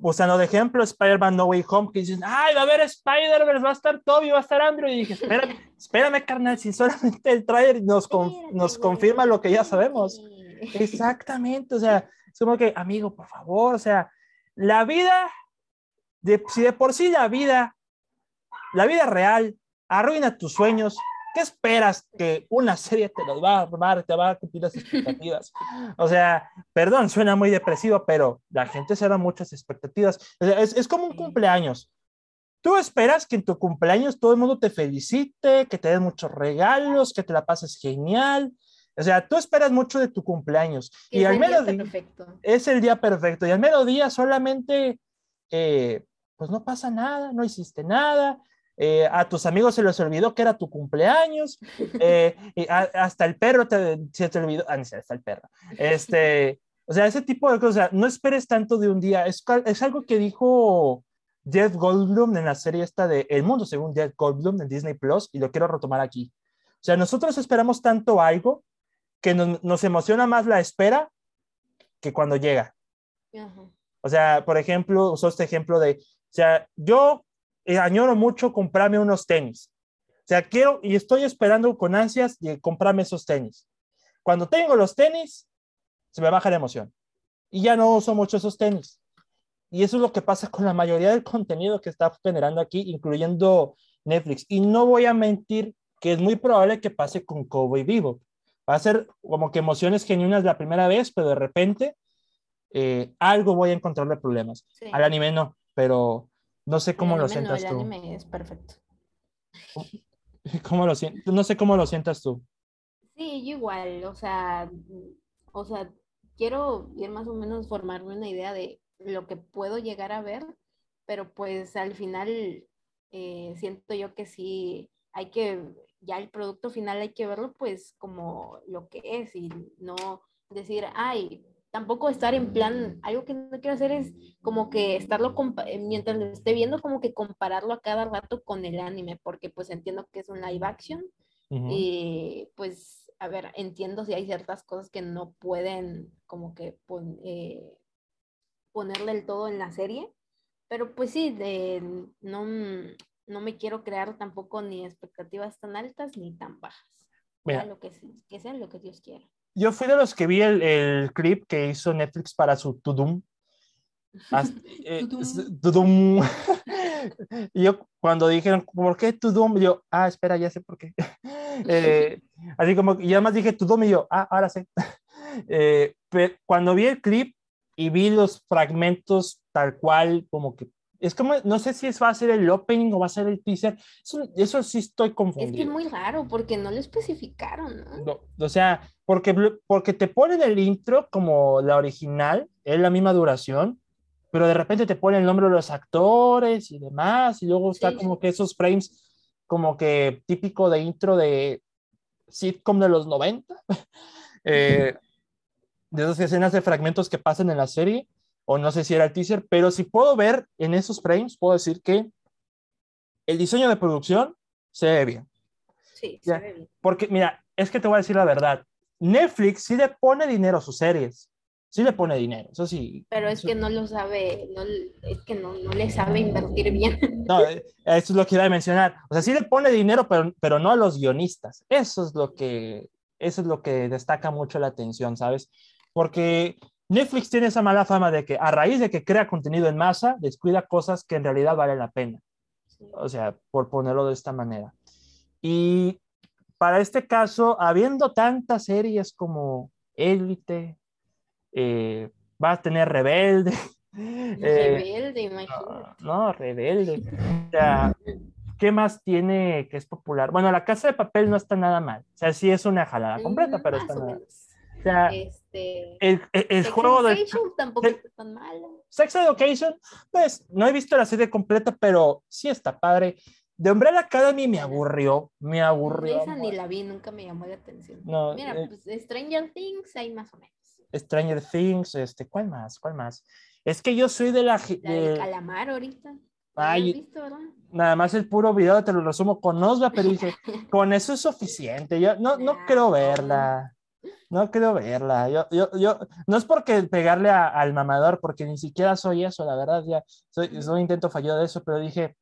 usando de ejemplo Spider-Man No Way Home, que dicen, ay, va a haber Spider-Verse, va a estar Toby, va a estar Andrew, y dije, espérame, espérame, carnal, si solamente el trailer nos, nos confirma lo que ya sabemos. Exactamente, o sea, es como que, amigo, por favor, o sea, la vida, de, si de por sí la vida, la vida real arruina tus sueños, ¿qué esperas que una serie te los va a armar, te va a cumplir las expectativas? O sea, perdón, suena muy depresivo, pero la gente se da muchas expectativas. es, es como un cumpleaños. Tú esperas que en tu cumpleaños todo el mundo te felicite, que te den muchos regalos, que te la pases genial. O sea, tú esperas mucho de tu cumpleaños. y al menos es el día perfecto. Y al mediodía solamente, eh, pues no pasa nada, no hiciste nada. Eh, a tus amigos se les olvidó que era tu cumpleaños, eh, y hasta el perro te, se te olvidó, ah, hasta el perro. Este, o sea, ese tipo de cosas, no esperes tanto de un día, es, es algo que dijo Jeff Goldblum en la serie esta de El Mundo según Jeff Goldblum en Disney Plus, y lo quiero retomar aquí. O sea, nosotros esperamos tanto algo que nos, nos emociona más la espera que cuando llega. O sea, por ejemplo, usó este ejemplo de, o sea, yo eh, añoro mucho comprarme unos tenis. O sea, quiero y estoy esperando con ansias de comprarme esos tenis. Cuando tengo los tenis, se me baja la emoción. Y ya no uso mucho esos tenis. Y eso es lo que pasa con la mayoría del contenido que está generando aquí, incluyendo Netflix. Y no voy a mentir que es muy probable que pase con Cowboy Vivo. Va a ser como que emociones genuinas la primera vez, pero de repente eh, algo voy a encontrarle problemas. Al anime no, pero no sé cómo lo sientas tú. El anime es perfecto. ¿Cómo lo No sé cómo lo sientas tú. Sí, yo igual, o sea, o sea, quiero ir más o menos formarme una idea de lo que puedo llegar a ver, pero pues al final eh, siento yo que sí hay que, ya el producto final hay que verlo pues como lo que es y no decir, ay, tampoco estar en plan, algo que no quiero hacer es como que estarlo, eh, mientras lo esté viendo, como que compararlo a cada rato con el anime, porque pues entiendo que es un live action y pues, a ver, entiendo si hay ciertas cosas que no pueden como que eh, ponerle el todo en la serie, pero pues sí, de, no, no me quiero crear tampoco ni expectativas tan altas ni tan bajas. Mira, lo que, que sea lo que Dios quiera. Yo fui de los que vi el, el clip que hizo Netflix para su Tudum. Eh, Tudum. y yo cuando dijeron, ¿por qué Tudum? Yo, ah, espera, ya sé por qué. eh, así como, y además dije Tudum y yo, ah, ahora sé. Eh, pero cuando vi el clip, y vi los fragmentos tal cual, como que es como, no sé si es, va a ser el opening o va a ser el teaser. Eso, eso sí estoy confundido. Es que es muy raro porque no lo especificaron, ¿no? o sea, porque, porque te ponen el intro como la original, es la misma duración, pero de repente te ponen el nombre de los actores y demás, y luego está como que esos frames como que típico de intro de sitcom de los 90. eh, de esas escenas de fragmentos que pasan en la serie, o no sé si era el teaser, pero si puedo ver en esos frames, puedo decir que el diseño de producción se ve bien. Sí, se ve bien. Porque, mira, es que te voy a decir la verdad. Netflix sí le pone dinero a sus series. Sí le pone dinero, eso sí. Pero es que no lo sabe, no, es que no, no, le sabe invertir bien. No, eh, eso es lo que iba a mencionar. O sea, sí le pone dinero, pero, pero no a los guionistas. Eso es lo que, eso es lo que destaca mucho la atención, ¿sabes? porque Netflix tiene esa mala fama de que a raíz de que crea contenido en masa, descuida cosas que en realidad valen la pena. O sea, por ponerlo de esta manera. Y para este caso, habiendo tantas series como Élite, eh, va a tener Rebelde. Rebelde, eh, No, Rebelde. O sea, ¿qué más tiene que es popular? Bueno, La Casa de Papel no está nada mal. O sea, sí es una jalada completa, pero está nada o sea, este, el, el, juego de... tampoco está tan malo. Sex Education, pues no he visto la serie completa, pero sí está padre. De Umbrella Academy me aburrió, me aburrió. Esa ni la vi, nunca me llamó la atención. No, Mira, eh, pues Stranger Things hay más o menos. Stranger Things, este, ¿cuál más? ¿Cuál más? Es que yo soy de la... de... calamar ahorita. Ay. Nada más el puro video te lo resumo con Osva, pero dije, con eso es suficiente. Yo no, no quiero verla. No quiero verla. Yo, yo, yo, no es porque pegarle al mamador, porque ni siquiera soy eso, la verdad, ya soy, soy un intento fallido de eso, pero dije,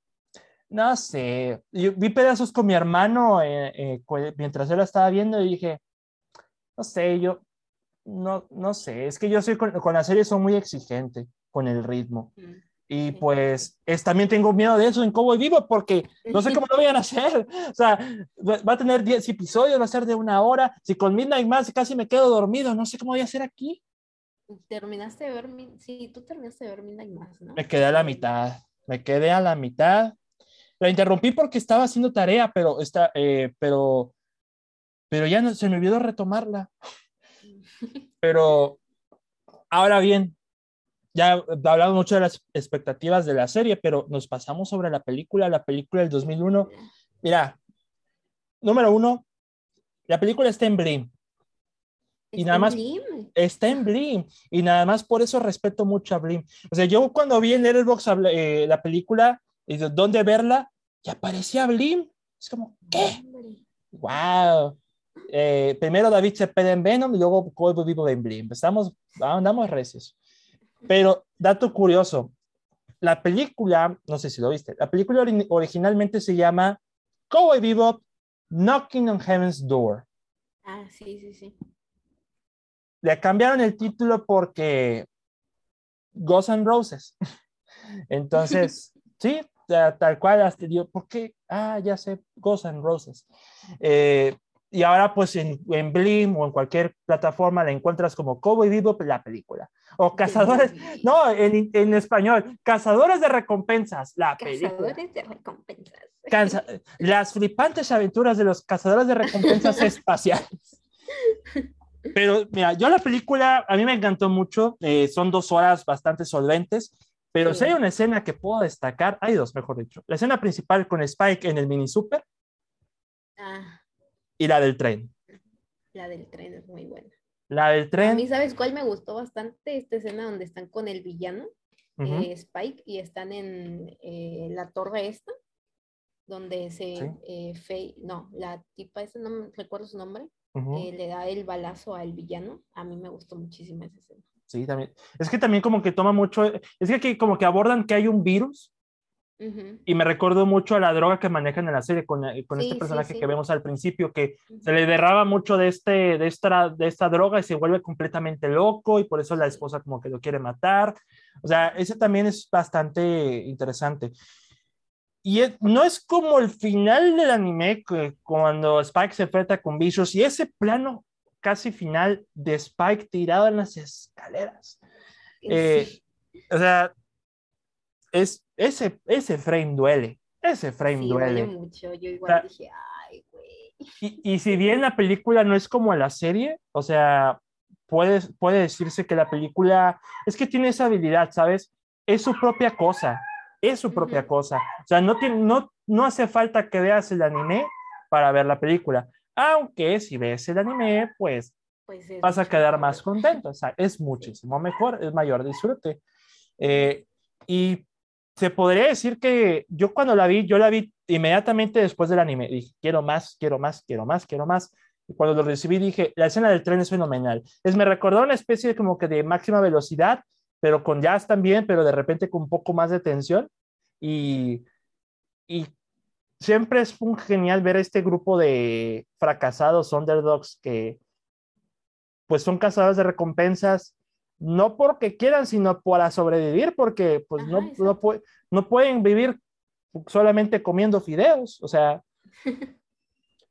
no sé. Yo vi pedazos con mi hermano eh, eh, mientras él la estaba viendo y dije, no sé, yo, no, no sé, es que yo soy con, con la serie soy muy exigente con el ritmo. Y pues es, también tengo miedo de eso en Cowboy Vivo porque no sé cómo lo vayan a hacer. O sea, va a tener 10 episodios, va a ser de una hora. Si con Midnight Mass casi me quedo dormido, no sé cómo voy a hacer aquí. Terminaste de ver, sí, tú terminaste de ver Midnight Mass, ¿no? Me quedé a la mitad, me quedé a la mitad. La interrumpí porque estaba haciendo tarea, pero, está, eh, pero, pero ya no, se me olvidó retomarla. Pero ahora bien, ya hablamos mucho de las expectativas de la serie, pero nos pasamos sobre la película, la película del 2001. Mira, número uno, la película está en Blim. Y nada más está en Blim. Y nada más por eso respeto mucho a Blim. O sea, yo cuando vi en Letterboxd eh, la película y de dónde verla, ya aparecía Blim. Es como, ¿qué? ¡Wow! Eh, primero David Cepeda en Venom y luego Cowboy Vivo en Blim. Empezamos, andamos recios. Pero, dato curioso, la película, no sé si lo viste, la película originalmente se llama Cowboy Bebop Knocking on Heaven's Door. Ah, sí, sí, sí. Le cambiaron el título porque Ghosts and Roses. Entonces, sí, tal cual, hasta dio, ¿por qué? Ah, ya sé, Ghosts and Roses. Eh, y ahora pues en, en, Blim o en cualquier plataforma la encuentras como Cowboy Bebop la película. O Cazadores, no, en, en español, Cazadores de Recompensas, la película. Cazadores de Recompensas. las flipantes aventuras de los Cazadores de Recompensas espaciales. Pero mira, yo la película, a mí me encantó mucho, eh, son dos horas bastante solventes, pero si hay una escena que puedo destacar, hay dos, mejor dicho. La escena principal con Spike en el mini super. Ah y la del tren. La del tren es muy buena. La del tren. A mí, ¿sabes cuál me gustó bastante? Esta escena donde están con el villano, eh, Spike, y están en eh, la torre esta, donde se. Eh, no, la tipa, esa no recuerdo su nombre, le da el balazo al villano. A mí me gustó muchísimo esa escena. Sí, también. Es que también como que toma mucho. Es que aquí como que abordan que hay un virus y me recuerdo mucho a la droga que manejan en la serie con, eh, con este personaje que vemos al principio, que se le derraba mucho de, este, de, esta, de esta droga y se vuelve completamente loco y por eso la esposa como que lo quiere matar. O sea, ese también es bastante interesante. Y no es como el final del anime, que cuando Spike se enfrenta con Vicious y ese plano casi final de Spike tirado en las escaleras. Eh, o sea, es, ese, ese frame duele, ese frame duele. mucho, yo igual dije, ay, güey. Y, y, si bien la película no es como la serie, o sea, puede, puede decirse que la película es que tiene esa habilidad, ¿sabes? Es su propia cosa, es su propia cosa. O sea, no, tiene, no, no hace falta que veas el anime para ver la película. Aunque si ves el anime, pues, pues vas a quedar más contento. O sea, es muchísimo mejor, es mayor disfrute. Eh, y se podría decir que yo cuando la vi, yo la vi inmediatamente después del anime. Dije, quiero más, quiero más, quiero más, quiero más. Y cuando lo recibí dije, la escena del tren es fenomenal. Es, me recordó una especie de como que de máxima velocidad, pero con jazz también, pero de repente con un poco más de tensión. Y, y siempre es un genial ver este grupo de fracasados underdogs que pues son cazadores de recompensas no porque quieran, sino para sobrevivir, porque pues no, no, no, pueden vivir solamente comiendo fideos, o sea,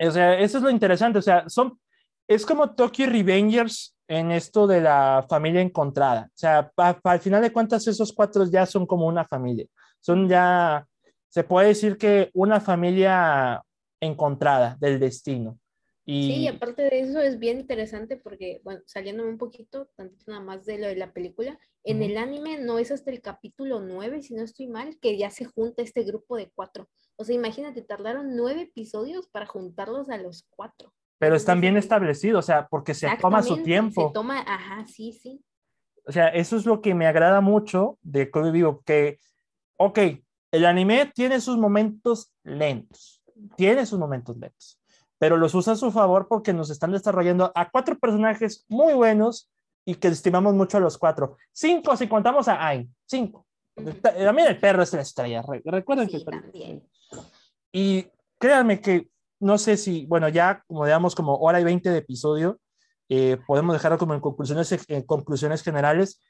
o sea, eso es lo interesante, o sea, son, es como Tokyo Revengers en esto de la familia encontrada, o sea, al final de cuentas esos cuatro ya son como una familia, son ya, se puede decir que una familia encontrada del destino. Sí, y aparte de eso es bien interesante porque, bueno, saliéndome un poquito, tanto nada más de lo de la película, en el anime no es hasta el capítulo 9, si no estoy mal, que ya se junta este grupo de cuatro. O sea, imagínate, tardaron nueve episodios para juntarlos a los cuatro. Pero están bien establecidos, o sea, porque se toma su tiempo. Se toma, ajá, sí, sí. O sea, eso es lo que me agrada mucho de Cody Vivo, que, ok, el anime tiene sus momentos lentos, tiene sus momentos lentos pero los usa a su favor porque nos están desarrollando a cuatro personajes muy buenos y que estimamos mucho a los cuatro. Cinco si contamos a Ain, cinco. También el perro es la estrella, recuerden que... También. Y créanme que no sé si, bueno, ya como digamos como hora y veinte de episodio, eh, podemos dejarlo como en conclusiones, en conclusiones generales.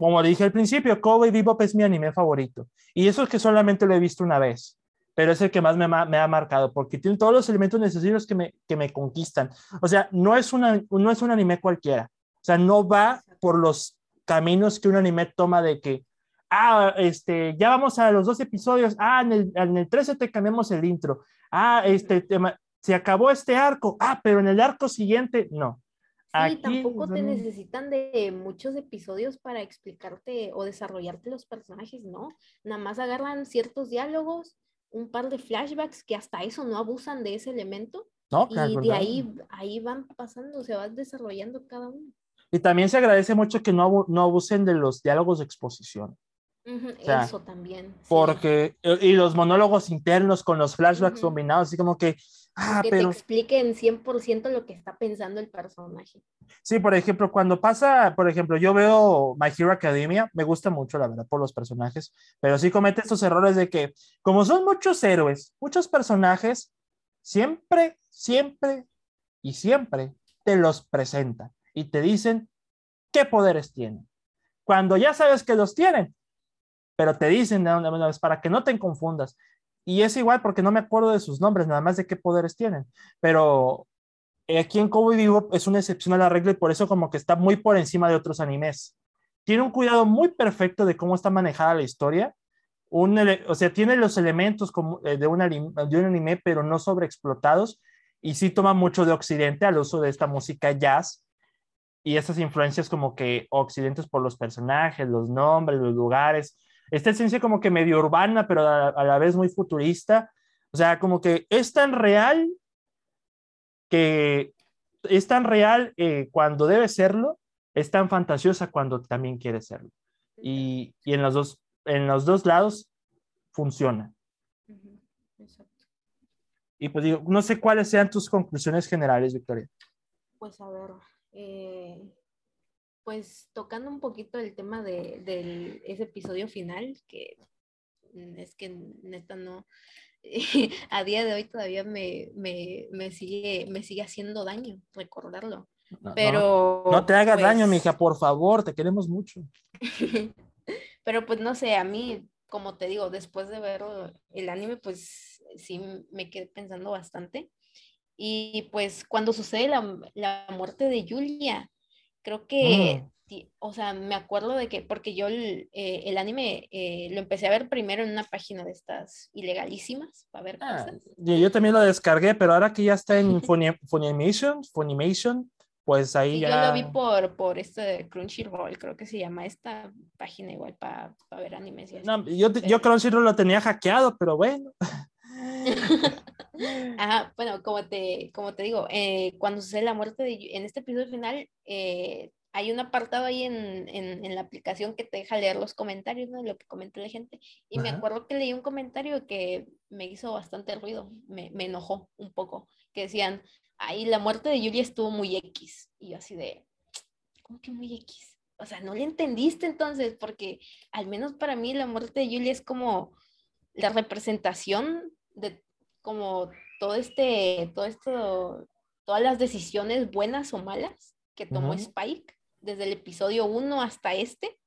como dije al principio, Cowboy Bebop es mi anime favorito. Y eso es que solamente lo he visto una vez, pero es el que más me, me ha marcado, porque tiene todos los elementos necesarios que me, que me conquistan. O sea, no es, una, no es un anime cualquiera. O sea, no va por los caminos que un anime toma de que, ah, este, ya vamos a los dos episodios, ah, en el, en el 13 te cambiamos el intro, ah, este, tema, se acabó este arco, ah, pero en el arco siguiente, no. Sí, tampoco te necesitan de muchos episodios para explicarte o desarrollarte los personajes, ¿no? Nada más agarran ciertos diálogos, un par de flashbacks que hasta eso no abusan de ese elemento. No, y de ahí, ahí van pasando, se va desarrollando cada uno. Y también se agradece mucho que no, no abusen de los diálogos de exposición. eso también. Porque, eh, y los monólogos internos con los flashbacks combinados, así como que, Ah, que te expliquen 100% lo que está pensando el personaje. Sí, por ejemplo, cuando pasa, por ejemplo, yo veo My Hero Academia, me gusta mucho, la verdad, por los personajes, pero sí comete estos errores de que, como son muchos héroes, muchos personajes, siempre, siempre y siempre te los presentan y te dicen qué poderes tienen. Cuando ya sabes que los tienen, pero te dicen de una vez para que no te confundas. Y es igual porque no me acuerdo de sus nombres, nada más de qué poderes tienen. Pero aquí en Cowboy Bebop es una excepción a la regla y por eso como que está muy por encima de otros animes. Tiene un cuidado muy perfecto de cómo está manejada la historia. Un, o sea, tiene los elementos como eh, de, un de un anime, pero no sobreexplotados. Y sí toma mucho de Occidente al uso de esta música jazz y esas influencias como que occidentes por los personajes, los nombres, los lugares esta esencia como que medio urbana, pero a, la vez muy futurista. O sea, como que es tan real que es tan real eh, cuando debe serlo, es tan fantasiosa cuando también quiere serlo. Y, y en, los dos, en los dos lados funciona. Y pues digo, no sé cuáles sean tus conclusiones generales, Victoria. Pues a ver, eh, pues tocando un poquito el tema de, ese episodio final, que es que neta no, a día de hoy todavía me, sigue, me sigue haciendo daño recordarlo. Pero. No, te hagas daño, pues mija, por favor, te queremos mucho. Pero pues no sé, a mí, como te digo, después de ver el anime, pues sí me quedé pensando bastante. Y pues cuando sucede la, la muerte de Julia, Creo que, mm. o sea, me acuerdo de que, porque yo el, eh, anime eh, lo empecé a ver primero en una página de estas ilegalísimas, para ver ah, cosas. Yo también lo descargué, pero ahora que ya está en Funimation, Funimation, pues ahí ya... Yo lo vi por, por este Crunchyroll, creo que se llama esta página igual para ver animes. no, yo, yo Crunchyroll lo tenía hackeado, pero bueno. Ajá, bueno, como te, como te digo, eh, cuando sucede la muerte de, en este episodio final, eh, hay un apartado ahí en, en, la aplicación que te deja leer los comentarios, ¿no? Lo que comenta la gente. Y me acuerdo que leí un comentario que me hizo bastante ruido, me, me, enojó un poco, que decían, ahí la muerte de Julia estuvo muy X. Y yo así de, ¿cómo que muy X? O sea, no le entendiste entonces, porque al menos para mí la muerte de Julia es como la representación de como todo este, todo esto, todas las decisiones buenas o malas que tomó Spike desde el episodio 1 hasta este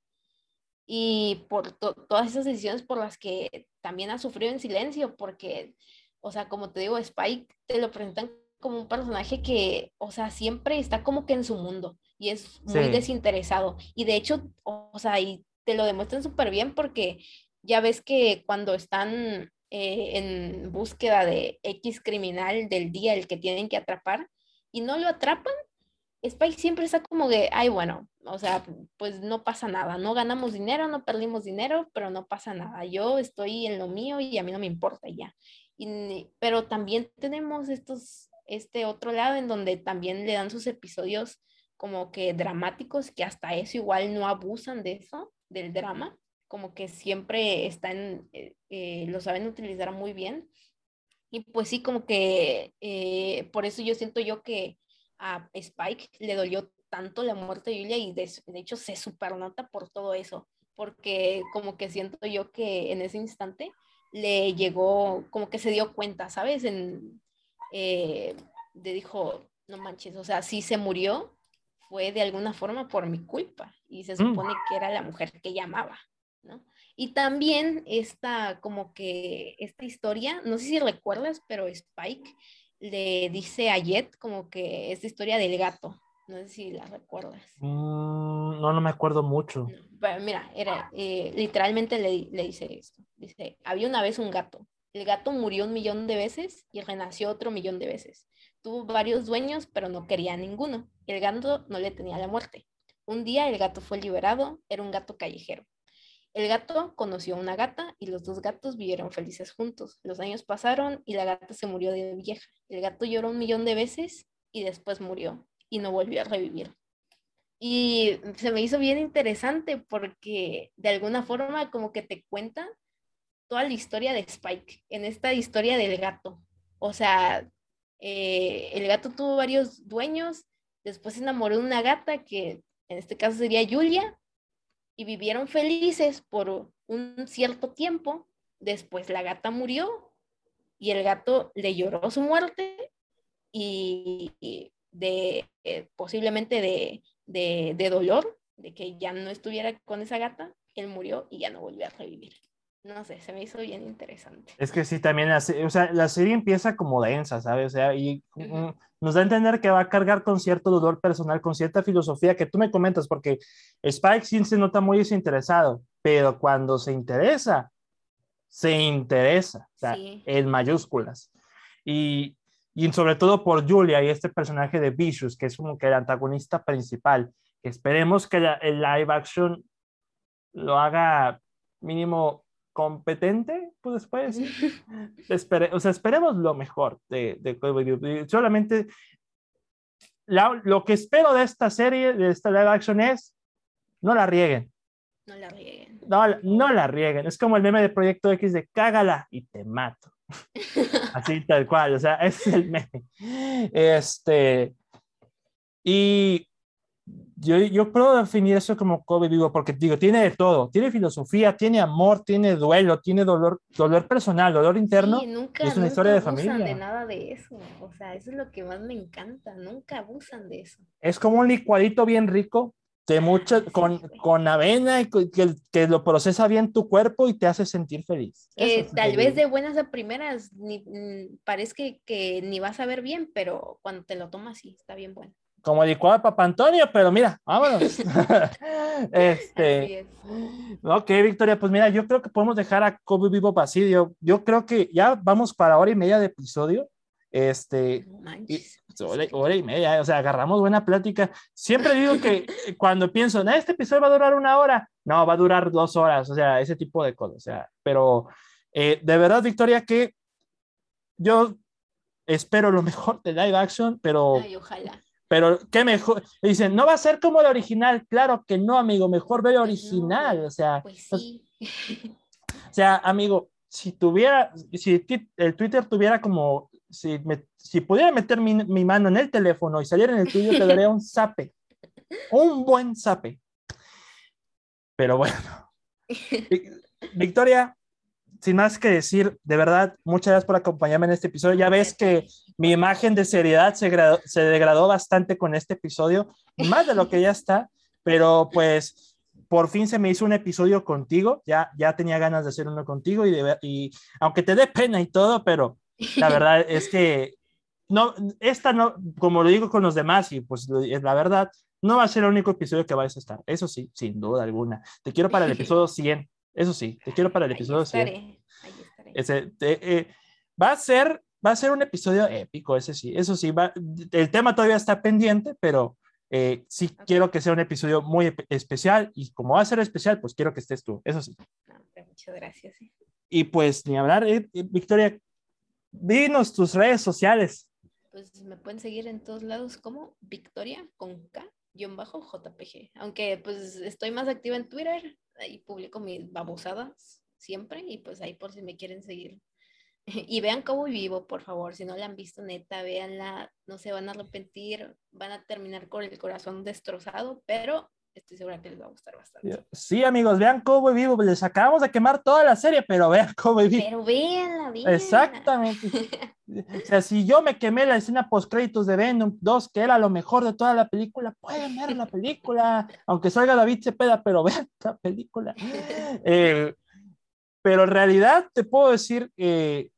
y por todas esas decisiones por las que también ha sufrido en silencio porque, o sea, como te digo, Spike te lo presentan como un personaje que, o sea, siempre está como que en su mundo y es muy desinteresado. Y de hecho, o sea, y te lo demuestran súper bien porque ya ves que cuando están eh, en búsqueda de X criminal del día, el que tienen que atrapar, y no lo atrapan, Spike siempre está como de, ay, bueno, o sea, pues no pasa nada, no ganamos dinero, no perdimos dinero, pero no pasa nada, yo estoy en lo mío y a mí no me importa ya. Y, pero también tenemos estos, este otro lado en donde también le dan sus episodios como que dramáticos, que hasta eso igual no abusan de eso, del drama, como que siempre están, eh, eh, lo saben utilizar muy bien. Y pues sí, como que eh, por eso yo siento yo que a Spike le dolió tanto la muerte de Julia y de, hecho se supernota por todo eso, porque como que siento yo que en ese instante le llegó, como que se dio cuenta, ¿sabes? En, de dijo, no manches, o sea, sí se murió, fue de alguna forma por mi culpa y se Mm. supone que era la mujer que llamaba, ¿no? Y también esta, como que, esta historia, no sé si recuerdas, pero Spike le dice a Jet como que esta historia del gato, no sé si la recuerdas. Mm, no, no me acuerdo mucho. Pero mira, era, eh, literalmente le, le dice esto. Dice, había una vez un gato. El gato murió un millón de veces y renació otro millón de veces. Tuvo varios dueños, pero no quería a ninguno. El gato no le tenía la muerte. Un día el gato fue liberado, era un gato callejero. El gato conoció a una gata y los dos gatos vivieron felices juntos. Los años pasaron y la gata se murió de vieja. El gato lloró un millón de veces y después murió y no volvió a revivir. Y se me hizo bien interesante porque de alguna forma como que te cuenta toda la historia de Spike en esta historia del gato. O sea, eh, el gato tuvo varios dueños, después se enamoró de una gata que en este caso sería Julia, y vivieron felices por un cierto tiempo. Después la gata murió y el gato le lloró su muerte y, de eh, posiblemente de, de, de dolor, de que ya no estuviera con esa gata, él murió y ya no volvió a revivir. No sé, se me hizo bien interesante. Es que sí, también, la, o sea, la serie empieza como densa, ¿sabes? O sea, y mm, nos da a entender que va a cargar con cierto dolor personal, con cierta filosofía que tú me comentas, porque Spike sí se nota muy desinteresado, pero cuando se interesa, se interesa, o sea, Sí. en mayúsculas. Y, y sobre todo por Julia y este personaje de Vicious, que es como que el antagonista principal. Esperemos que la- el live action lo haga mínimo competente, pues después. Espere, o sea, esperemos lo mejor de, de. Solamente la- lo que espero de esta serie, de esta live action es no la rieguen. No la rieguen. No, no la rieguen. Es como el meme de Proyecto X de cágala y te mato. Así tal cual, o sea, ese es el meme. Este, y yo, yo puedo definir eso como Kobe vivo porque digo, tiene de todo, tiene filosofía, tiene amor, tiene duelo, tiene dolor, dolor personal, dolor interno. Sí, nunca, y es una nunca historia de abusan familia. de nada de eso. O sea, eso es lo que más me encanta. Nunca abusan de eso. Es como un licuadito bien rico, de mucho, Sí, con, güey. con avena y que, que lo procesa bien tu cuerpo y te hace sentir feliz. Que Eso es tal vez de buenas a primeras ni, mm, parece que, que ni vas a ver bien, pero cuando te lo tomas sí, está bien bueno. Como licuado de Papa Antonio, pero mira, vámonos. Este, es. ok, Victoria, pues mira, yo creo que podemos dejar a Kobe Vivo así. Yo, yo creo que ya vamos para hora y media de episodio. Este, hora, hora y media, o sea, agarramos buena plática. Siempre digo que cuando pienso, "Nah, este episodio va a durar una hora, no, va a durar dos horas, o sea, ese tipo de cosas, o sea, pero eh, de verdad, Victoria, que yo espero lo mejor de live action, pero, Ay, ojalá. Pero qué mejor, dicen, no va a ser como el original, claro que no, amigo, mejor ve el Pues no, original, o sea, Pues sí. o sea, amigo, si tuviera, si el Twitter tuviera como, si, me- si pudiera meter mi, mi mano en el teléfono y saliera en el tuyo, te daría un zape. Un buen zape. Pero bueno. Vi- Victoria, sin más que decir, de verdad, muchas gracias por acompañarme en este episodio. Ya ves que mi imagen de seriedad se, gra- se degradó bastante con este episodio, más de lo que ya está, pero pues por fin se me hizo un episodio contigo, ya, ya tenía ganas de hacer uno contigo y, de y aunque te dé pena y todo, pero la verdad es que no, esta no, como lo digo con los demás y pues es la verdad, no va a ser el único episodio que vais a estar, eso sí, sin duda alguna. Te quiero para el episodio 100, eso sí, te quiero para el Ahí episodio 100. estaré. Ahí estaré. Ese, te- eh, va a ser, va a ser un episodio épico, ese sí, eso sí, va, el tema todavía está pendiente, pero eh, sí quiero que sea un episodio muy espe- especial y como va a ser especial, pues quiero que estés tú, eso sí. No, pero muchas gracias. eh. Y pues ni hablar, eh, Victoria, dinos tus redes sociales. Pues me pueden seguir en todos lados como Victoria con K guion bajo JPG. Aunque pues estoy más activa en Twitter, ahí publico mis babosadas siempre y pues ahí por si me quieren seguir. Y vean cómo vivo, por favor. Si no la han visto, neta, véanla. No se van a arrepentir. Van a terminar con el corazón destrozado, pero estoy segura que les va a gustar bastante. Sí, amigos, vean Cowboy Vivo. Les acabamos de quemar toda la serie, pero vean Cowboy Vivo. Pero véanla, véanla. Exactamente. o sea, si yo me quemé la escena post créditos de Venom 2, que era lo mejor de toda la película, pueden ver la película, aunque salga David Cepeda, pero vean la película. Eh, pero en realidad te puedo decir que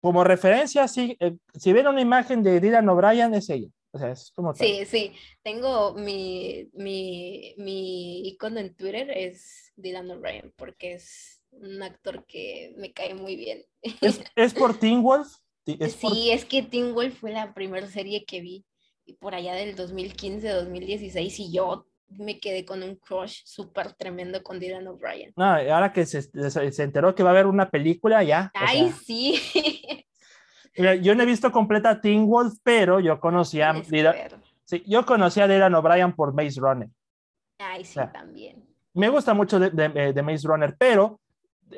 como referencia, si, eh, si ven una imagen de Dylan O'Brien, es ella. O sea, es como Sí, sí. Tengo mi, mi, mi icono en Twitter es Dylan O'Brien, porque es un actor que me cae muy bien. ¿Es, es por Teen Wolf? sí, es que Teen Wolf fue la primera serie que vi y por allá del 2015, 2016 y yo me quedé con un crush súper tremendo con Dylan O'Brien. No, ahora que se, se, enteró que va a haber una película, ya. Ay, sí. Yo no he visto completa Teen Wolf, pero yo conocía a sí, yo conocía a Dylan O'Brien por Maze Runner. Ay, sí, también. Me gusta mucho de, de, de, Maze Runner, pero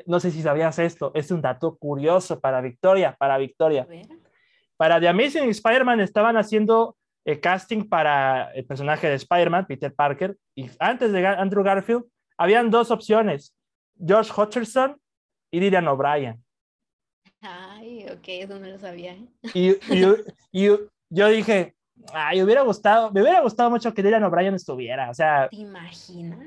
no sé si sabías esto, es un dato curioso para Victoria, para Victoria. Para The Amazing Spider-Man estaban haciendo el casting para el personaje de Spider-Man, Peter Parker, y antes de Andrew Garfield, habían dos opciones, Josh Hutcherson y Dylan O'Brien. Ay, ok, eso no lo sabía. ¿eh? Y, y, yo dije, ay, hubiera gustado, me hubiera gustado mucho que Dylan O'Brien estuviera, o sea. ¿Te imaginas?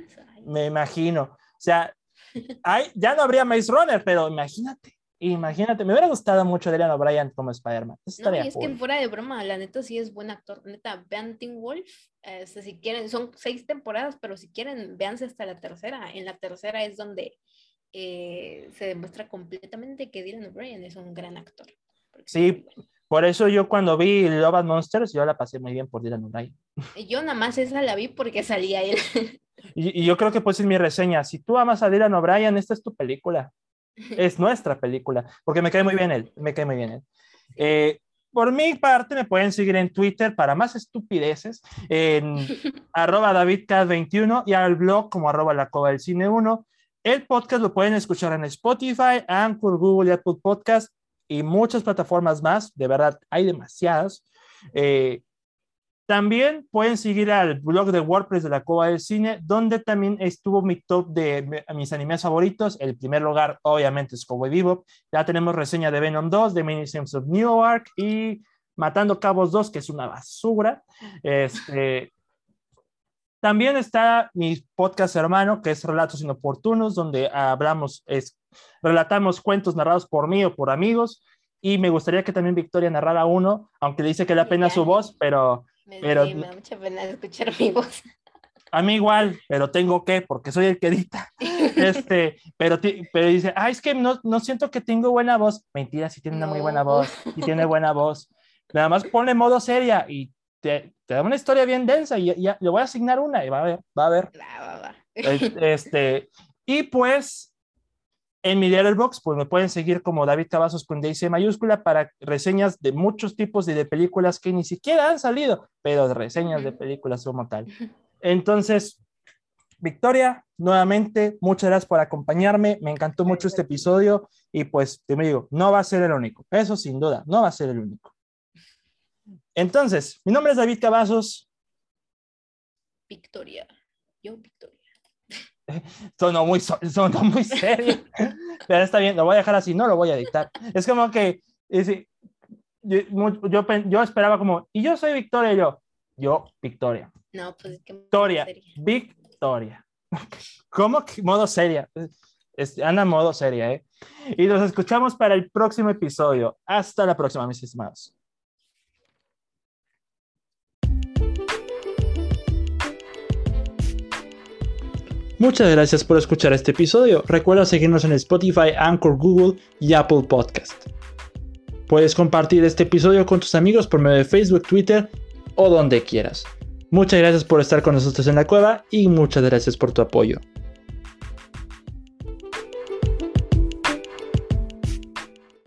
Me imagino, o sea, ay, ya no habría Maze Runner, pero imagínate. Imagínate, me hubiera gustado mucho Dylan O'Brien como Spider-Man. No, y es que fuera de broma, la neta sí es buen actor. Neta, vean Teen Wolf. Este, si quieren, son seis temporadas, pero si quieren, véanse hasta la tercera. En la tercera es donde eh, se demuestra completamente que Dylan O'Brien es un gran actor. Sí, por eso yo cuando vi Love and Monsters, yo la pasé muy bien por Dylan O'Brien. Yo nada más esa la vi porque salía él. Y, y yo creo que pues en mi reseña, si tú amas a Dylan O'Brien, esta es tu película es nuestra película, porque me cae muy bien él, me cae muy bien él. Eh, por mi parte, me pueden seguir en Twitter para más estupideces, en arroba davidcad21 y al blog como arroba la cova del cine 1. El podcast lo pueden escuchar en Spotify, Anchor, Google y Apple Podcast y muchas plataformas más. De verdad, hay demasiadas. Eh, también pueden seguir al blog de WordPress de la Cova del Cine, donde también estuvo mi top de mis animes favoritos. El primer lugar, obviamente, es Cowboy Vivo. Ya tenemos reseña de Venom 2, de Mini Sims of Newark y Matando Cabos 2, que es una basura. Este, también está mi podcast hermano, que es Relatos Inoportunos, donde hablamos, es, relatamos cuentos narrados por mí o por amigos. Y me gustaría que también Victoria narrara uno, aunque dice que le pena su voz, pero me, pero, me da mucha pena escuchar mi voz. A mí igual, pero tengo que, porque soy el que edita. Este, pero, pero dice, ay, es que no, no siento que tengo buena voz. Mentira, sí tiene una muy buena voz, sí tiene buena voz. Nada más pone modo seria y te, te, da una historia bien densa y ya, le voy a asignar una y va a ver, va a ver. Va, va, Este, y pues en mi Letterboxd, pues me pueden seguir como David Cavazos con DC mayúscula para reseñas de muchos tipos y de películas que ni siquiera han salido, pero reseñas de películas como tal. Entonces, Victoria, nuevamente, muchas gracias por acompañarme. Me encantó mucho este episodio y pues te digo, no va a ser el único. Eso sin duda, no va a ser el único. Entonces, mi nombre es David Cavazos. Victoria. Yo, Victoria. sonó muy, sonó muy serio. Pero está bien, lo voy a dejar así, no lo voy a editar. Es como que yo, yo, yo, esperaba como, y yo soy Victoria, y yo, yo, Victoria. No, pues que Victoria, Victoria. ¿Cómo que modo seria? anda modo seria, ¿eh? Y nos escuchamos para el próximo episodio. Hasta la próxima, mis estimados. Muchas gracias por escuchar este episodio. Recuerda seguirnos en Spotify, Anchor, Google y Apple Podcast. Puedes compartir este episodio con tus amigos por medio de Facebook, Twitter o donde quieras. Muchas gracias por estar con nosotros en la cueva y muchas gracias por tu apoyo.